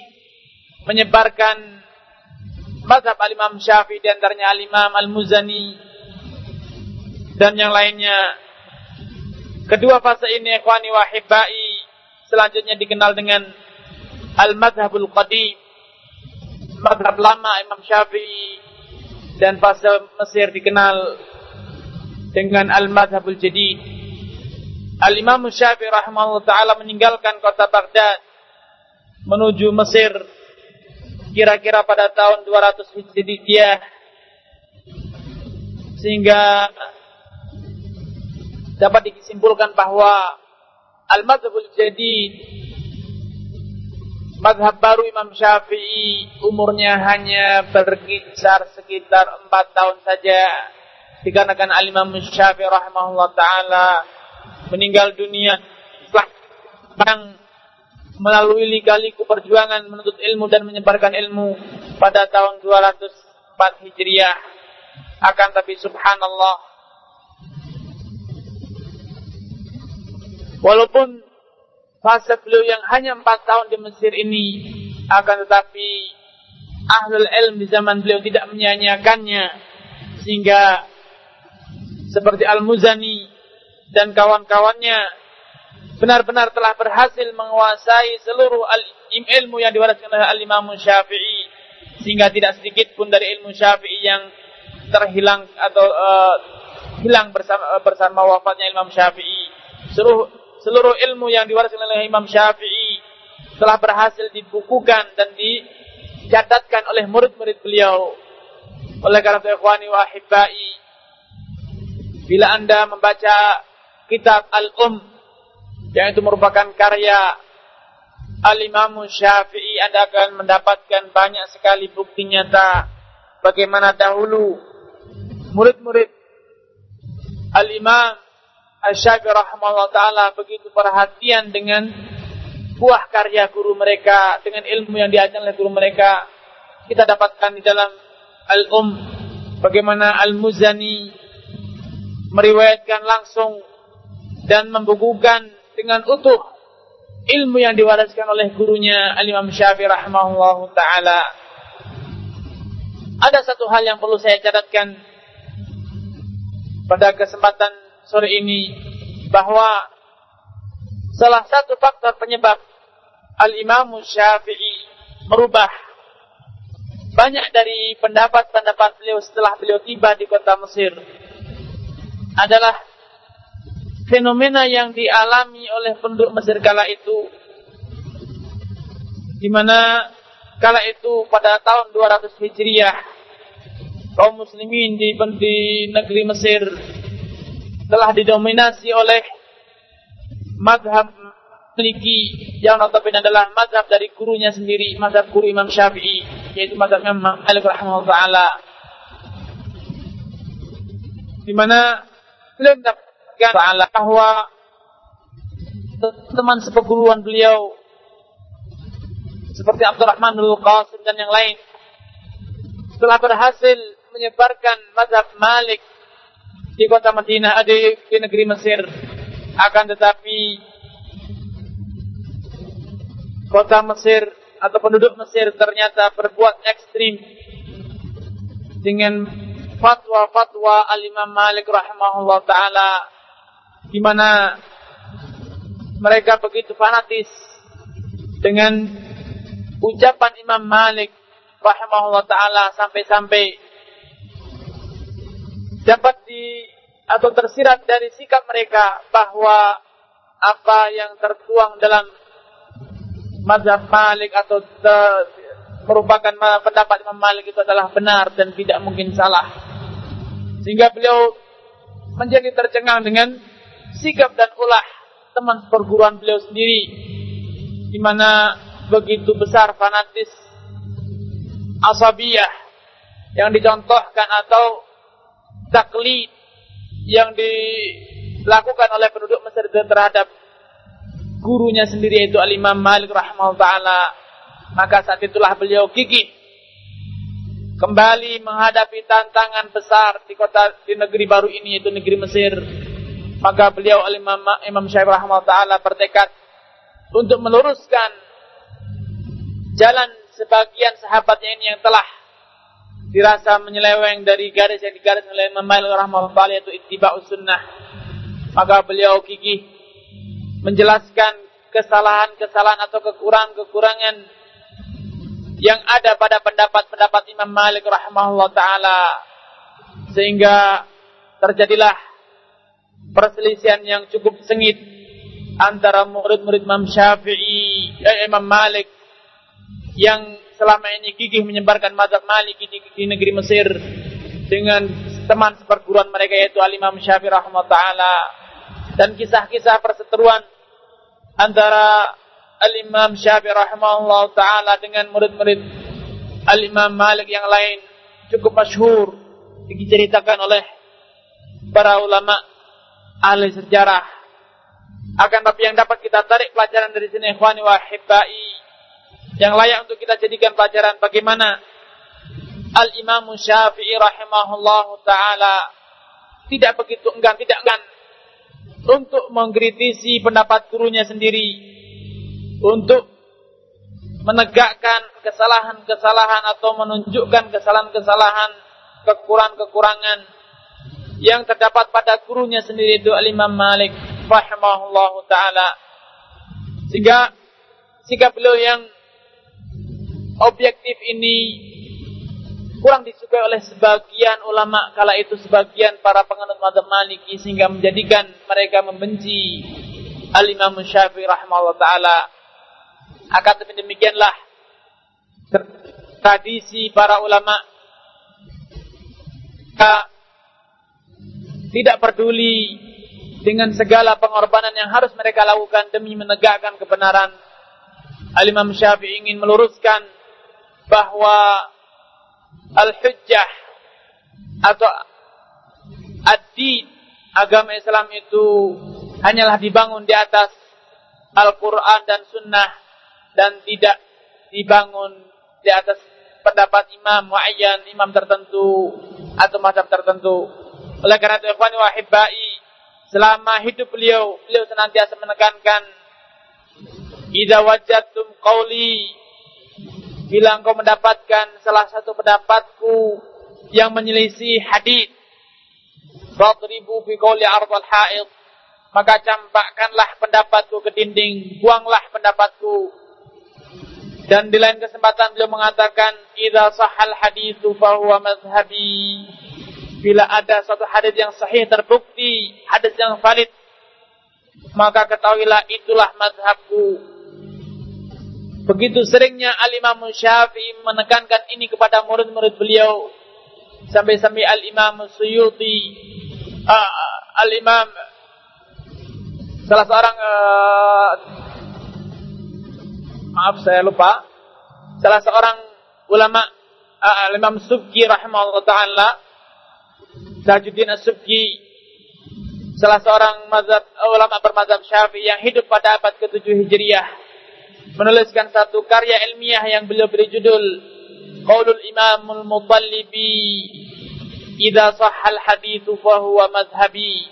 menyebarkan mazhab al-Imam Syafi'i di antaranya al-Imam Al-Muzani dan yang lainnya. Kedua fase ini ikhwani wa selanjutnya dikenal dengan al-madhabul qadim. madhab lama Imam Syafi'i dan fase Mesir dikenal dengan al-madhabul jadid. Al-Imam Syafi'i rahimahullah ta'ala meninggalkan kota Baghdad menuju Mesir kira-kira pada tahun 200 Hijriah. Sehingga dapat disimpulkan bahwa al-madhabul jadid madhab baru Imam Syafi'i umurnya hanya berkisar sekitar empat tahun saja. Dikarenakan al-Imam Syafi'i rahimahullah ta'ala meninggal dunia yang melalui lika-liku perjuangan menuntut ilmu dan menyebarkan ilmu pada tahun 204 Hijriah. Akan tapi subhanallah. Walaupun fase beliau yang hanya empat tahun di Mesir ini akan tetapi ahlul ilm di zaman beliau tidak menyanyiakannya sehingga seperti Al-Muzani dan kawan-kawannya benar-benar telah berhasil menguasai seluruh ilmu yang diwariskan oleh Al-Imam Syafi'i sehingga tidak sedikit pun dari ilmu Syafi'i yang terhilang atau uh, hilang bersama bersama wafatnya Imam Syafi'i seluruh seluruh ilmu yang diwariskan oleh Imam Syafi'i telah berhasil dibukukan dan dicatatkan oleh murid-murid beliau. Oleh karena itu ikhwani wa bila Anda membaca kitab Al-Um yang itu merupakan karya Al-Imam Syafi'i Anda akan mendapatkan banyak sekali bukti nyata bagaimana dahulu murid-murid Al-Imam Asy-Syafi'i rahimahullah taala begitu perhatian dengan buah karya guru mereka, dengan ilmu yang diajarkan oleh guru mereka. Kita dapatkan di dalam Al-Um bagaimana Al-Muzani meriwayatkan langsung dan membukukan dengan utuh ilmu yang diwariskan oleh gurunya Al-Imam Syafi'i rahimahullah taala. Ada satu hal yang perlu saya catatkan pada kesempatan sore ini bahwa salah satu faktor penyebab Al-Imam Syafi'i merubah banyak dari pendapat-pendapat beliau setelah beliau tiba di kota Mesir adalah fenomena yang dialami oleh penduduk Mesir kala itu di mana kala itu pada tahun 200 Hijriah kaum muslimin di, di negeri Mesir telah didominasi oleh madhab Maliki yang notabene adalah madhab dari gurunya sendiri, madhab guru Imam Syafi'i, yaitu madhab Imam Malik rahimahullah taala. Di mana beliau mendapatkan taala bahwa teman seperguruan beliau seperti Abdurrahman al Qasim dan yang lain telah berhasil menyebarkan madhab Malik di kota Madinah, ada di negeri Mesir. Akan tetapi kota Mesir atau penduduk Mesir ternyata berbuat ekstrim dengan fatwa-fatwa Al-Imam Malik rahimahullah taala di mana mereka begitu fanatis dengan ucapan Imam Malik rahimahullah taala sampai-sampai dapat di atau tersirat dari sikap mereka bahwa apa yang tertuang dalam mazhab Malik atau merupakan pendapat Imam Malik itu adalah benar dan tidak mungkin salah. Sehingga beliau menjadi tercengang dengan sikap dan ulah teman perguruan beliau sendiri di mana begitu besar fanatis asabiyah yang dicontohkan atau taklid yang dilakukan oleh penduduk Mesir terhadap gurunya sendiri yaitu Al-Imam Malik rahimahullah taala maka saat itulah beliau gigih kembali menghadapi tantangan besar di kota di negeri baru ini yaitu negeri Mesir maka beliau Imam Syafi'i rahimahullah taala bertekad untuk meluruskan jalan sebagian sahabatnya ini yang telah dirasa menyeleweng dari garis yang digaris oleh Imam Malik rahimahullah yaitu ittiba'us sunnah. Maka beliau gigih menjelaskan kesalahan-kesalahan atau kekurangan-kekurangan yang ada pada pendapat-pendapat Imam Malik rahimahullah taala sehingga terjadilah perselisihan yang cukup sengit antara murid-murid Imam Syafi'i eh, Imam Malik yang selama ini gigih menyebarkan mazhab Maliki di, di negeri Mesir dengan teman seperguruan mereka yaitu Al-Imam Syafi'i taala. Dan kisah-kisah perseteruan antara Al-Imam Syafi'i rahimahullah ta'ala dengan murid-murid Al-Imam Malik yang lain cukup masyhur diceritakan oleh para ulama ahli sejarah. Akan tapi yang dapat kita tarik pelajaran dari sini ikhwani wa hibbai yang layak untuk kita jadikan pelajaran bagaimana Al-Imam Syafi'i rahimahullah ta'ala tidak begitu enggan, tidak enggan untuk mengkritisi pendapat gurunya sendiri untuk menegakkan kesalahan-kesalahan atau menunjukkan kesalahan-kesalahan, kekurangan-kekurangan yang terdapat pada gurunya sendiri itu Al-Imam Malik rahimahullahu taala. Sehingga sikap beliau yang objektif ini kurang disukai oleh sebagian ulama kala itu sebagian para penganut mazhab Maliki sehingga menjadikan mereka membenci Al-Imam Syafi'i rahimahullah taala akan demikianlah tradisi para ulama tidak peduli dengan segala pengorbanan yang harus mereka lakukan demi menegakkan kebenaran. Al-Imam Syafi'i ingin meluruskan bahwa al-hujjah atau ad-din agama Islam itu hanyalah dibangun di atas Al-Quran dan Sunnah dan tidak dibangun di atas pendapat imam muayyan, imam tertentu atau mazhab tertentu. Oleh karena itu, ikhwani wa selama hidup beliau, beliau senantiasa menekankan Idza wajadtum qawli bila engkau mendapatkan salah satu pendapatku yang menyelisih hadis fadribu fi qawli ardal haid maka campakkanlah pendapatku ke dinding buanglah pendapatku dan di lain kesempatan beliau mengatakan, "Idza sahal haditsu fa huwa madhhabi." Bila ada suatu hadis yang sahih terbukti, hadis yang valid, maka ketahuilah itulah madhabku. Begitu seringnya Al-Imam Syafi'i menekankan ini kepada murid-murid beliau. Sampai-sampai Al-Imam Suyuti, uh, Al-Imam salah seorang uh, maaf saya lupa salah seorang ulama uh, Imam Subki rahimahullah taala Tajuddin As-Subki salah seorang mazhab ulama bermazhab Syafi'i yang hidup pada abad ke-7 Hijriah menuliskan satu karya ilmiah yang beliau beri judul Qaulul Imamul Mutallibi Idza sahhal haditsu fa huwa madhhabi.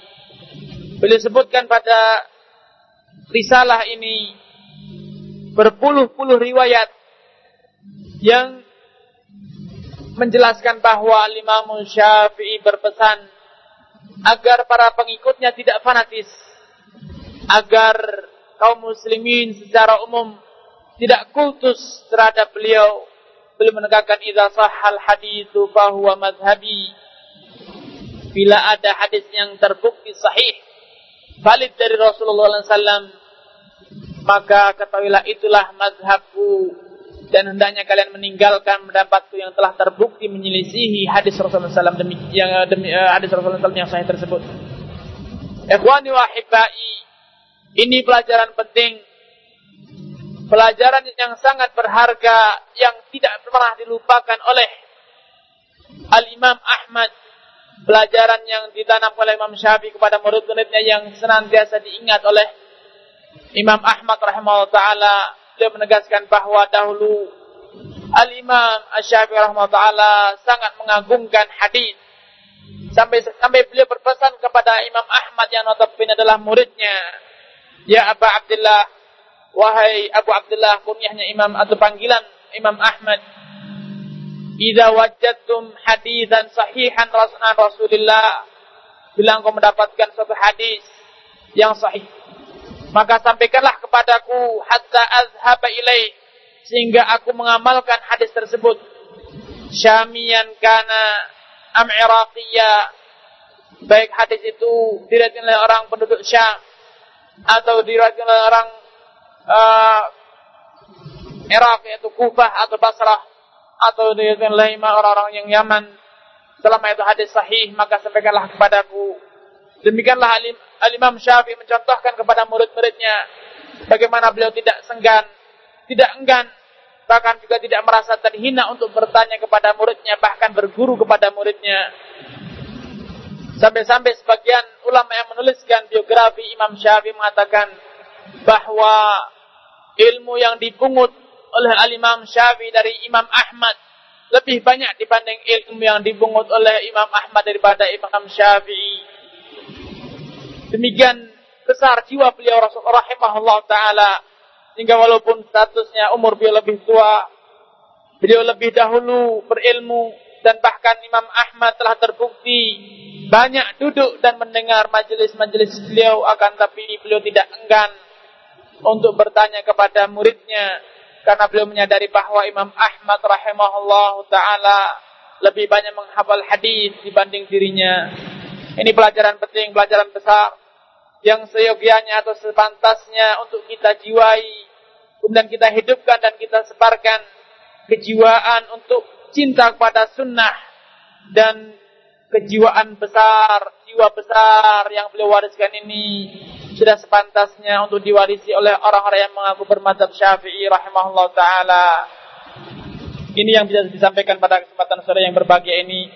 Beliau sebutkan pada risalah ini berpuluh-puluh riwayat yang menjelaskan bahwa Imam Syafi'i berpesan agar para pengikutnya tidak fanatis, agar kaum muslimin secara umum tidak kultus terhadap beliau. Beliau menegakkan idza sahhal haditsu bahwa madhhabi. Bila ada hadis yang terbukti sahih valid dari Rasulullah SAW maka ketahuilah itulah mazhabku dan hendaknya kalian meninggalkan pendapatku yang telah terbukti menyelisihi hadis Rasulullah SAW demi yang demi uh, hadis Rasulullah SAW yang saya tersebut. Ikhwani wa ini pelajaran penting, pelajaran yang sangat berharga yang tidak pernah dilupakan oleh Al Imam Ahmad, pelajaran yang ditanam oleh Imam Syafi'i kepada murid-muridnya yang senantiasa diingat oleh Imam Ahmad rahimahullah taala dia menegaskan bahwa dahulu Al-Imam Asy-Syafi'i rahimahullah sangat mengagungkan hadis. Sampai sampai beliau berpesan kepada Imam Ahmad yang notabene adalah muridnya. Ya Abu Abdullah wahai Abu Abdullah kunyahnya Imam atau panggilan Imam Ahmad. Idza wajadtum hadisan sahihan Rasulullah bila engkau mendapatkan suatu hadis yang sahih maka sampaikanlah kepadaku hatta azhaba ilaih sehingga aku mengamalkan hadis tersebut. Syamian kana am Iraqiyya. Baik hadis itu diriwayatkan oleh orang penduduk Syam atau diriwayatkan oleh orang uh, Irak yaitu Kufah atau Basrah atau diriwayatkan oleh orang-orang yang Yaman. Selama itu hadis sahih maka sampaikanlah kepadaku. Demikianlah Al-Imam Syafi'i mencontohkan kepada murid-muridnya bagaimana beliau tidak senggan, tidak enggan bahkan juga tidak merasa terhina untuk bertanya kepada muridnya, bahkan berguru kepada muridnya. Sampai-sampai sebagian ulama yang menuliskan biografi Imam Syafi'i mengatakan bahwa ilmu yang dipungut oleh Al-Imam Syafi'i dari Imam Ahmad lebih banyak dibanding ilmu yang dipungut oleh Imam Ahmad daripada Imam Syafi'i. Demikian besar jiwa beliau Rasulullah rahimahullah taala sehingga walaupun statusnya umur beliau lebih tua, beliau lebih dahulu berilmu dan bahkan Imam Ahmad telah terbukti banyak duduk dan mendengar majelis-majelis beliau akan tapi beliau tidak enggan untuk bertanya kepada muridnya karena beliau menyadari bahwa Imam Ahmad rahimahullah taala lebih banyak menghafal hadis dibanding dirinya. Ini pelajaran penting, pelajaran besar yang seyogianya atau sepantasnya untuk kita jiwai kemudian kita hidupkan dan kita sebarkan kejiwaan untuk cinta kepada sunnah dan kejiwaan besar, jiwa besar yang beliau wariskan ini sudah sepantasnya untuk diwarisi oleh orang-orang yang mengaku bermadzhab Syafi'i rahimahullah taala. Ini yang bisa disampaikan pada kesempatan sore yang berbahagia ini.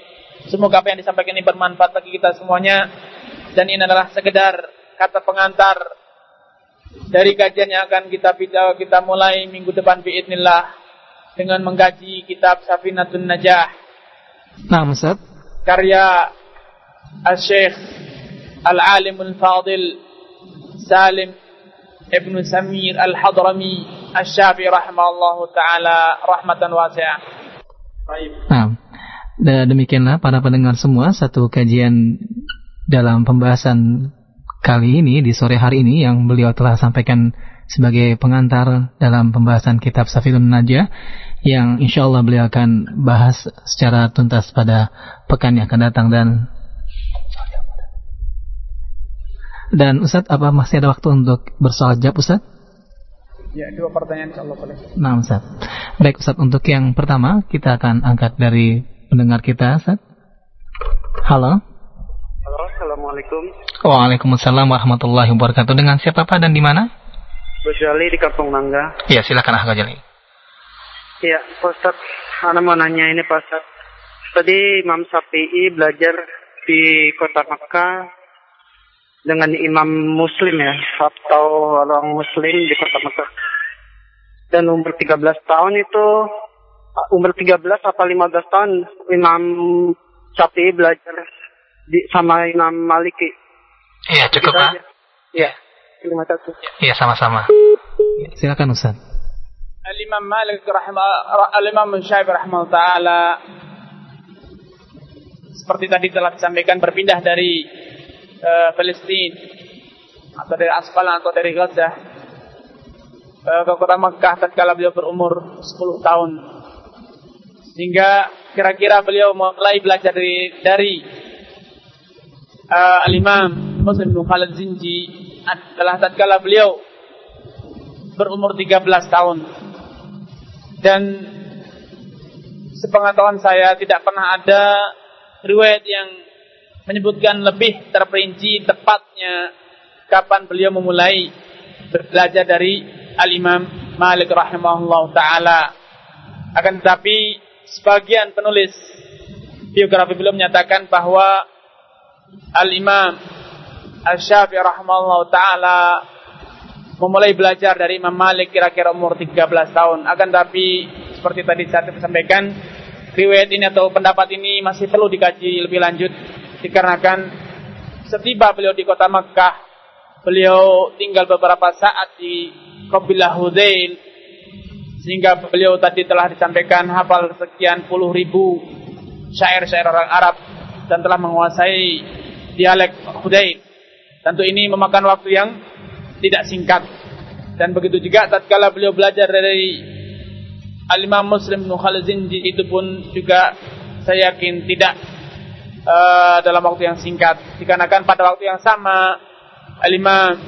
Semoga apa yang disampaikan ini bermanfaat bagi kita semuanya dan ini adalah sekedar kata pengantar dari kajian yang akan kita kita mulai minggu depan biidnillah dengan mengkaji kitab Safinatun Najah. Nah, Ustaz. Karya Al-Syekh Al-Alim Al-Fadil Salim Ibn Samir Al-Hadrami rahimahullah ta'ala rahmatan wasi'ah. Baik. Nah, demikianlah para pendengar semua satu kajian dalam pembahasan kali ini di sore hari ini yang beliau telah sampaikan sebagai pengantar dalam pembahasan kitab Safirun Najah yang insya Allah beliau akan bahas secara tuntas pada pekan yang akan datang dan dan Ustadz apa masih ada waktu untuk bersoal jawab Ustadz? Ya, dua pertanyaan insya Allah boleh. Nah, Ustaz. Baik, Ustaz. Untuk yang pertama, kita akan angkat dari pendengar kita, Ustaz. Halo. Halo, Assalamualaikum. Waalaikumsalam warahmatullahi wabarakatuh. Dengan siapa Pak dan di mana? Bojali di Kampung Mangga. Iya, silakan Ah Jali. Iya, Pak Ustaz. Ana mau nanya ini Pak Ustaz. Tadi Imam Syafi'i belajar di kota Makkah dengan imam muslim ya, atau orang muslim di kota Makkah. Dan umur 13 tahun itu, umur 13 atau 15 tahun Imam Syafi'i belajar di, sama Imam Maliki. Iya, cukup Pak. Iya. Terima kasih. Iya, sama-sama. Silakan Ustaz. Al-Imam Malik rahimah Al-Imam Syafi'i rahimahullah taala seperti tadi telah disampaikan berpindah dari uh, Palestina atau dari Asqalan atau dari Gaza uh, ke kota Makkah tatkala beliau berumur 10 tahun sehingga kira-kira beliau mulai belajar dari dari uh, Al-Imam Muslim bin Khalid Zinji adalah tatkala beliau berumur 13 tahun. Dan sepengetahuan saya tidak pernah ada riwayat yang menyebutkan lebih terperinci tepatnya kapan beliau memulai belajar dari Al-Imam Malik rahimahullah taala. Akan tetapi sebagian penulis biografi beliau menyatakan bahwa Al-Imam Al-Syafi'i rahimahullah ta'ala memulai belajar dari Imam Malik kira-kira umur 13 tahun. Akan tapi seperti tadi saya sampaikan, riwayat ini atau pendapat ini masih perlu dikaji lebih lanjut dikarenakan setiba beliau di kota Makkah, beliau tinggal beberapa saat di Qabilah Hudail sehingga beliau tadi telah disampaikan hafal sekian puluh ribu syair-syair orang Arab dan telah menguasai dialek Hudail. Tentu ini memakan waktu yang tidak singkat. Dan begitu juga tatkala beliau belajar dari Al-Imam Muslim bin itu pun juga saya yakin tidak uh, dalam waktu yang singkat. Dikarenakan pada waktu yang sama Al-Imam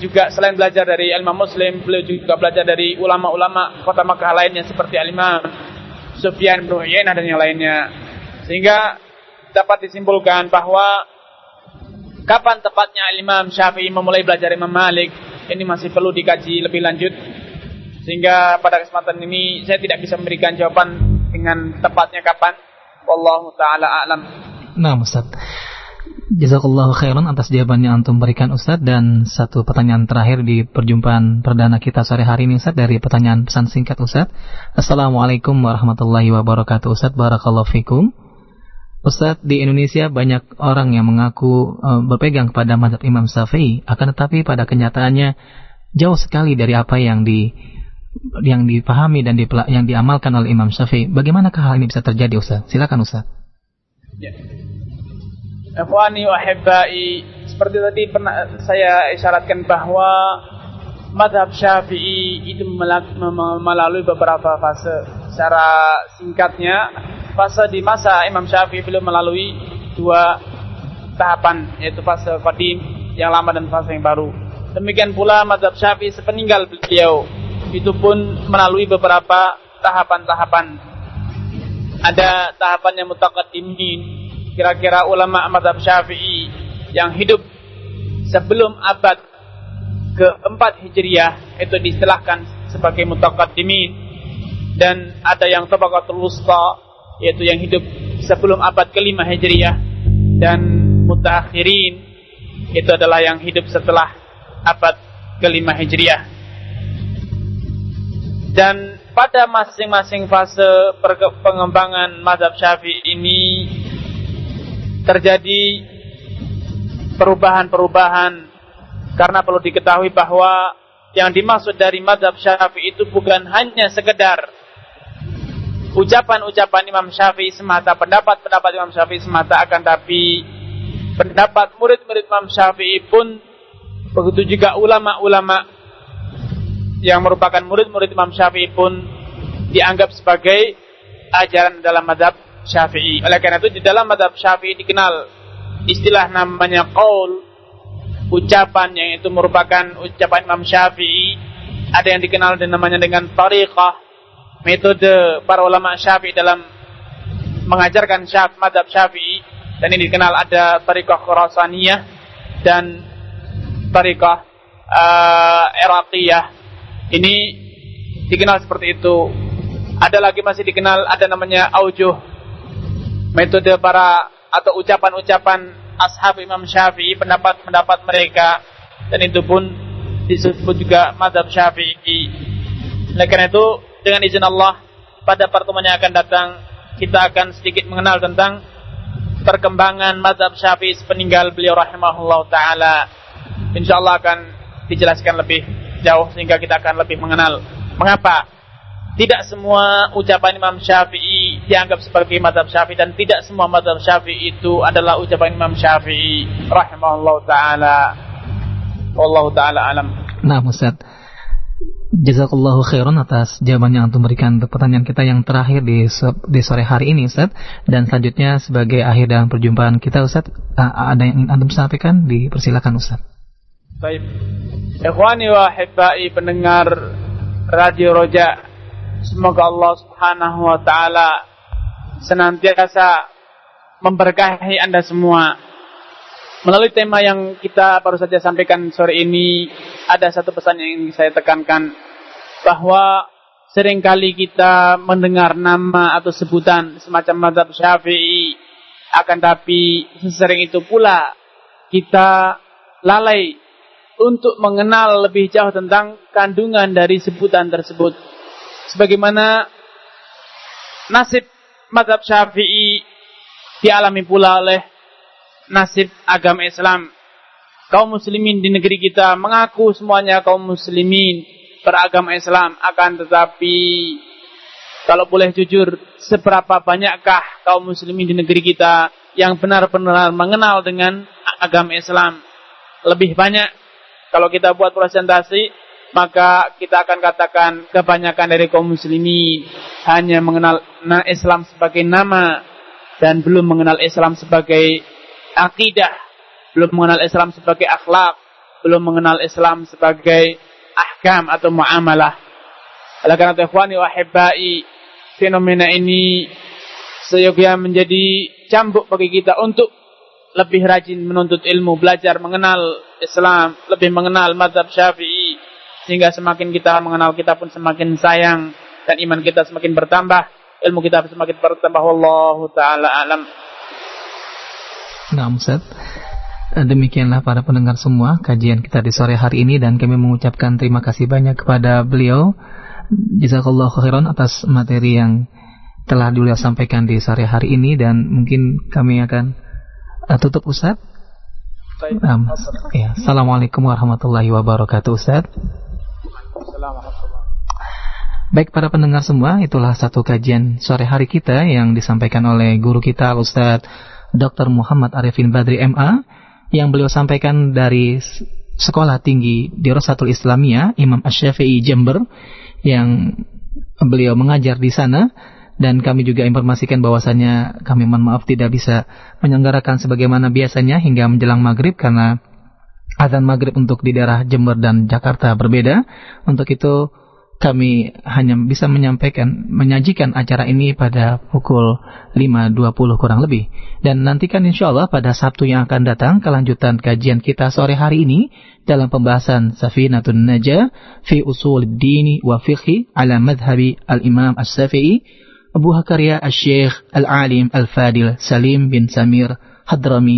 juga selain belajar dari Al-Imam Muslim, beliau juga belajar dari ulama-ulama kota Makkah lainnya seperti Al-Imam Sufyan bin dan yang lainnya. Sehingga dapat disimpulkan bahwa kapan tepatnya Al-Imam Syafi'i memulai belajar Imam Malik ini masih perlu dikaji lebih lanjut sehingga pada kesempatan ini saya tidak bisa memberikan jawaban dengan tepatnya kapan. Wallahu taala a'lam. Nah, Ustaz. Jazakallahu khairan atas jawaban yang antum berikan Ustaz dan satu pertanyaan terakhir di perjumpaan perdana kita sore hari ini Ustaz dari pertanyaan pesan singkat Ustaz. Assalamualaikum warahmatullahi wabarakatuh Ustaz. Barakallahu fikum. Ustaz, di Indonesia banyak orang yang mengaku uh, berpegang pada mazhab Imam Syafi'i, akan tetapi pada kenyataannya jauh sekali dari apa yang di yang dipahami dan dipela, yang diamalkan oleh Imam Syafi'i. Bagaimanakah hal ini bisa terjadi Ustaz? Silakan Ustaz. Ya. Ikhwani wa seperti tadi pernah saya isyaratkan bahwa madhab syafi'i itu melalui beberapa fase. Secara singkatnya, fase di masa Imam Syafi'i belum melalui dua tahapan, yaitu fase qadim yang lama dan fase yang baru. Demikian pula madhab syafi'i sepeninggal beliau itu pun melalui beberapa tahapan-tahapan. Ada tahapan yang mutaqaddimin, kira-kira ulama mazhab Syafi'i yang hidup sebelum abad keempat Hijriah itu diistilahkan sebagai mutaqaddimin dan ada yang tabaqatul wusta yaitu yang hidup sebelum abad kelima Hijriah dan mutaakhirin itu adalah yang hidup setelah abad kelima Hijriah. Dan pada masing-masing fase pengembangan mazhab syafi'i ini terjadi perubahan-perubahan. Karena perlu diketahui bahwa yang dimaksud dari mazhab syafi'i itu bukan hanya sekedar ucapan-ucapan Imam Syafi'i semata, pendapat-pendapat Imam Syafi'i semata akan tapi pendapat murid-murid Imam Syafi'i pun begitu juga ulama-ulama yang merupakan murid-murid Imam Syafi'i pun dianggap sebagai ajaran dalam madhab Syafi'i. Oleh karena itu di dalam madhab Syafi'i dikenal istilah namanya qaul, ucapan yang itu merupakan ucapan Imam Syafi'i. Ada yang dikenal dengan namanya dengan tariqah, metode para ulama Syafi'i dalam mengajarkan syaf, madhab Syafi'i. Dan ini dikenal ada tariqah Khurasaniyah dan tariqah uh, Iraqiyah ini dikenal seperti itu. Ada lagi masih dikenal ada namanya aujuh. Metode para atau ucapan-ucapan ashab Imam Syafi'i, pendapat-pendapat mereka dan itu pun disebut juga madhab Syafi'i. Oleh karena itu, dengan izin Allah, pada pertemuan yang akan datang, kita akan sedikit mengenal tentang perkembangan madhab Syafi'i sepeninggal beliau rahimahullah ta'ala. InsyaAllah akan dijelaskan lebih jauh sehingga kita akan lebih mengenal mengapa tidak semua ucapan Imam Syafi'i dianggap sebagai madhab Syafi'i dan tidak semua madhab Syafi'i itu adalah ucapan Imam Syafi'i rahimahullah taala. Wallahu taala alam. Nah, Ustaz. Jazakallahu khairan atas jawaban yang antum berikan untuk pertanyaan kita yang terakhir di, di sore hari ini Ustaz Dan selanjutnya sebagai akhir dalam perjumpaan kita Ustaz Ada yang ingin antum sampaikan? Dipersilakan Ustaz Baik. Ikhwani wa hibbai pendengar Radio Roja. Semoga Allah Subhanahu wa taala senantiasa memberkahi Anda semua. Melalui tema yang kita baru saja sampaikan sore ini, ada satu pesan yang ingin saya tekankan bahwa sering kali kita mendengar nama atau sebutan semacam madhab syafi'i akan tapi sesering itu pula kita lalai untuk mengenal lebih jauh tentang kandungan dari sebutan tersebut. Sebagaimana nasib madhab syafi'i dialami pula oleh nasib agama Islam. Kaum muslimin di negeri kita mengaku semuanya kaum muslimin beragama Islam. Akan tetapi kalau boleh jujur, seberapa banyakkah kaum muslimin di negeri kita yang benar-benar mengenal dengan agama Islam? Lebih banyak kalau kita buat presentasi, maka kita akan katakan kebanyakan dari kaum muslimin hanya mengenal Islam sebagai nama dan belum mengenal Islam sebagai akidah, belum mengenal Islam sebagai akhlak, belum mengenal Islam sebagai ahkam atau muamalah. Oleh karena itu, ikhwani wa fenomena ini seyogianya menjadi cambuk bagi kita untuk lebih rajin menuntut ilmu, belajar mengenal Islam, lebih mengenal madhab syafi'i, sehingga semakin kita mengenal kita pun semakin sayang, dan iman kita semakin bertambah, ilmu kita semakin bertambah. Wallahu ta'ala alam. Nah, Ustaz. Demikianlah para pendengar semua kajian kita di sore hari ini dan kami mengucapkan terima kasih banyak kepada beliau. Jazakallah khairan atas materi yang telah beliau sampaikan di sore hari ini dan mungkin kami akan uh, tutup Ustaz. Um, ya. Assalamualaikum warahmatullahi wabarakatuh Ustaz. Baik para pendengar semua, itulah satu kajian sore hari kita yang disampaikan oleh guru kita Ustaz Dr. Muhammad Arifin Badri MA yang beliau sampaikan dari sekolah tinggi di Rosatul Islamiyah Imam Ash-Syafi'i Jember yang beliau mengajar di sana dan kami juga informasikan bahwasanya kami mohon maaf tidak bisa menyelenggarakan sebagaimana biasanya hingga menjelang maghrib karena azan maghrib untuk di daerah Jember dan Jakarta berbeda. Untuk itu kami hanya bisa menyampaikan, menyajikan acara ini pada pukul 5.20 kurang lebih. Dan nantikan insya Allah pada Sabtu yang akan datang kelanjutan kajian kita sore hari ini dalam pembahasan Safinatun Najah fi usul dini wa fiqhi ala madhabi al-imam as-safi'i Abu Hakaria al-Syekh al-Alim al-Fadil Salim bin Samir Hadrami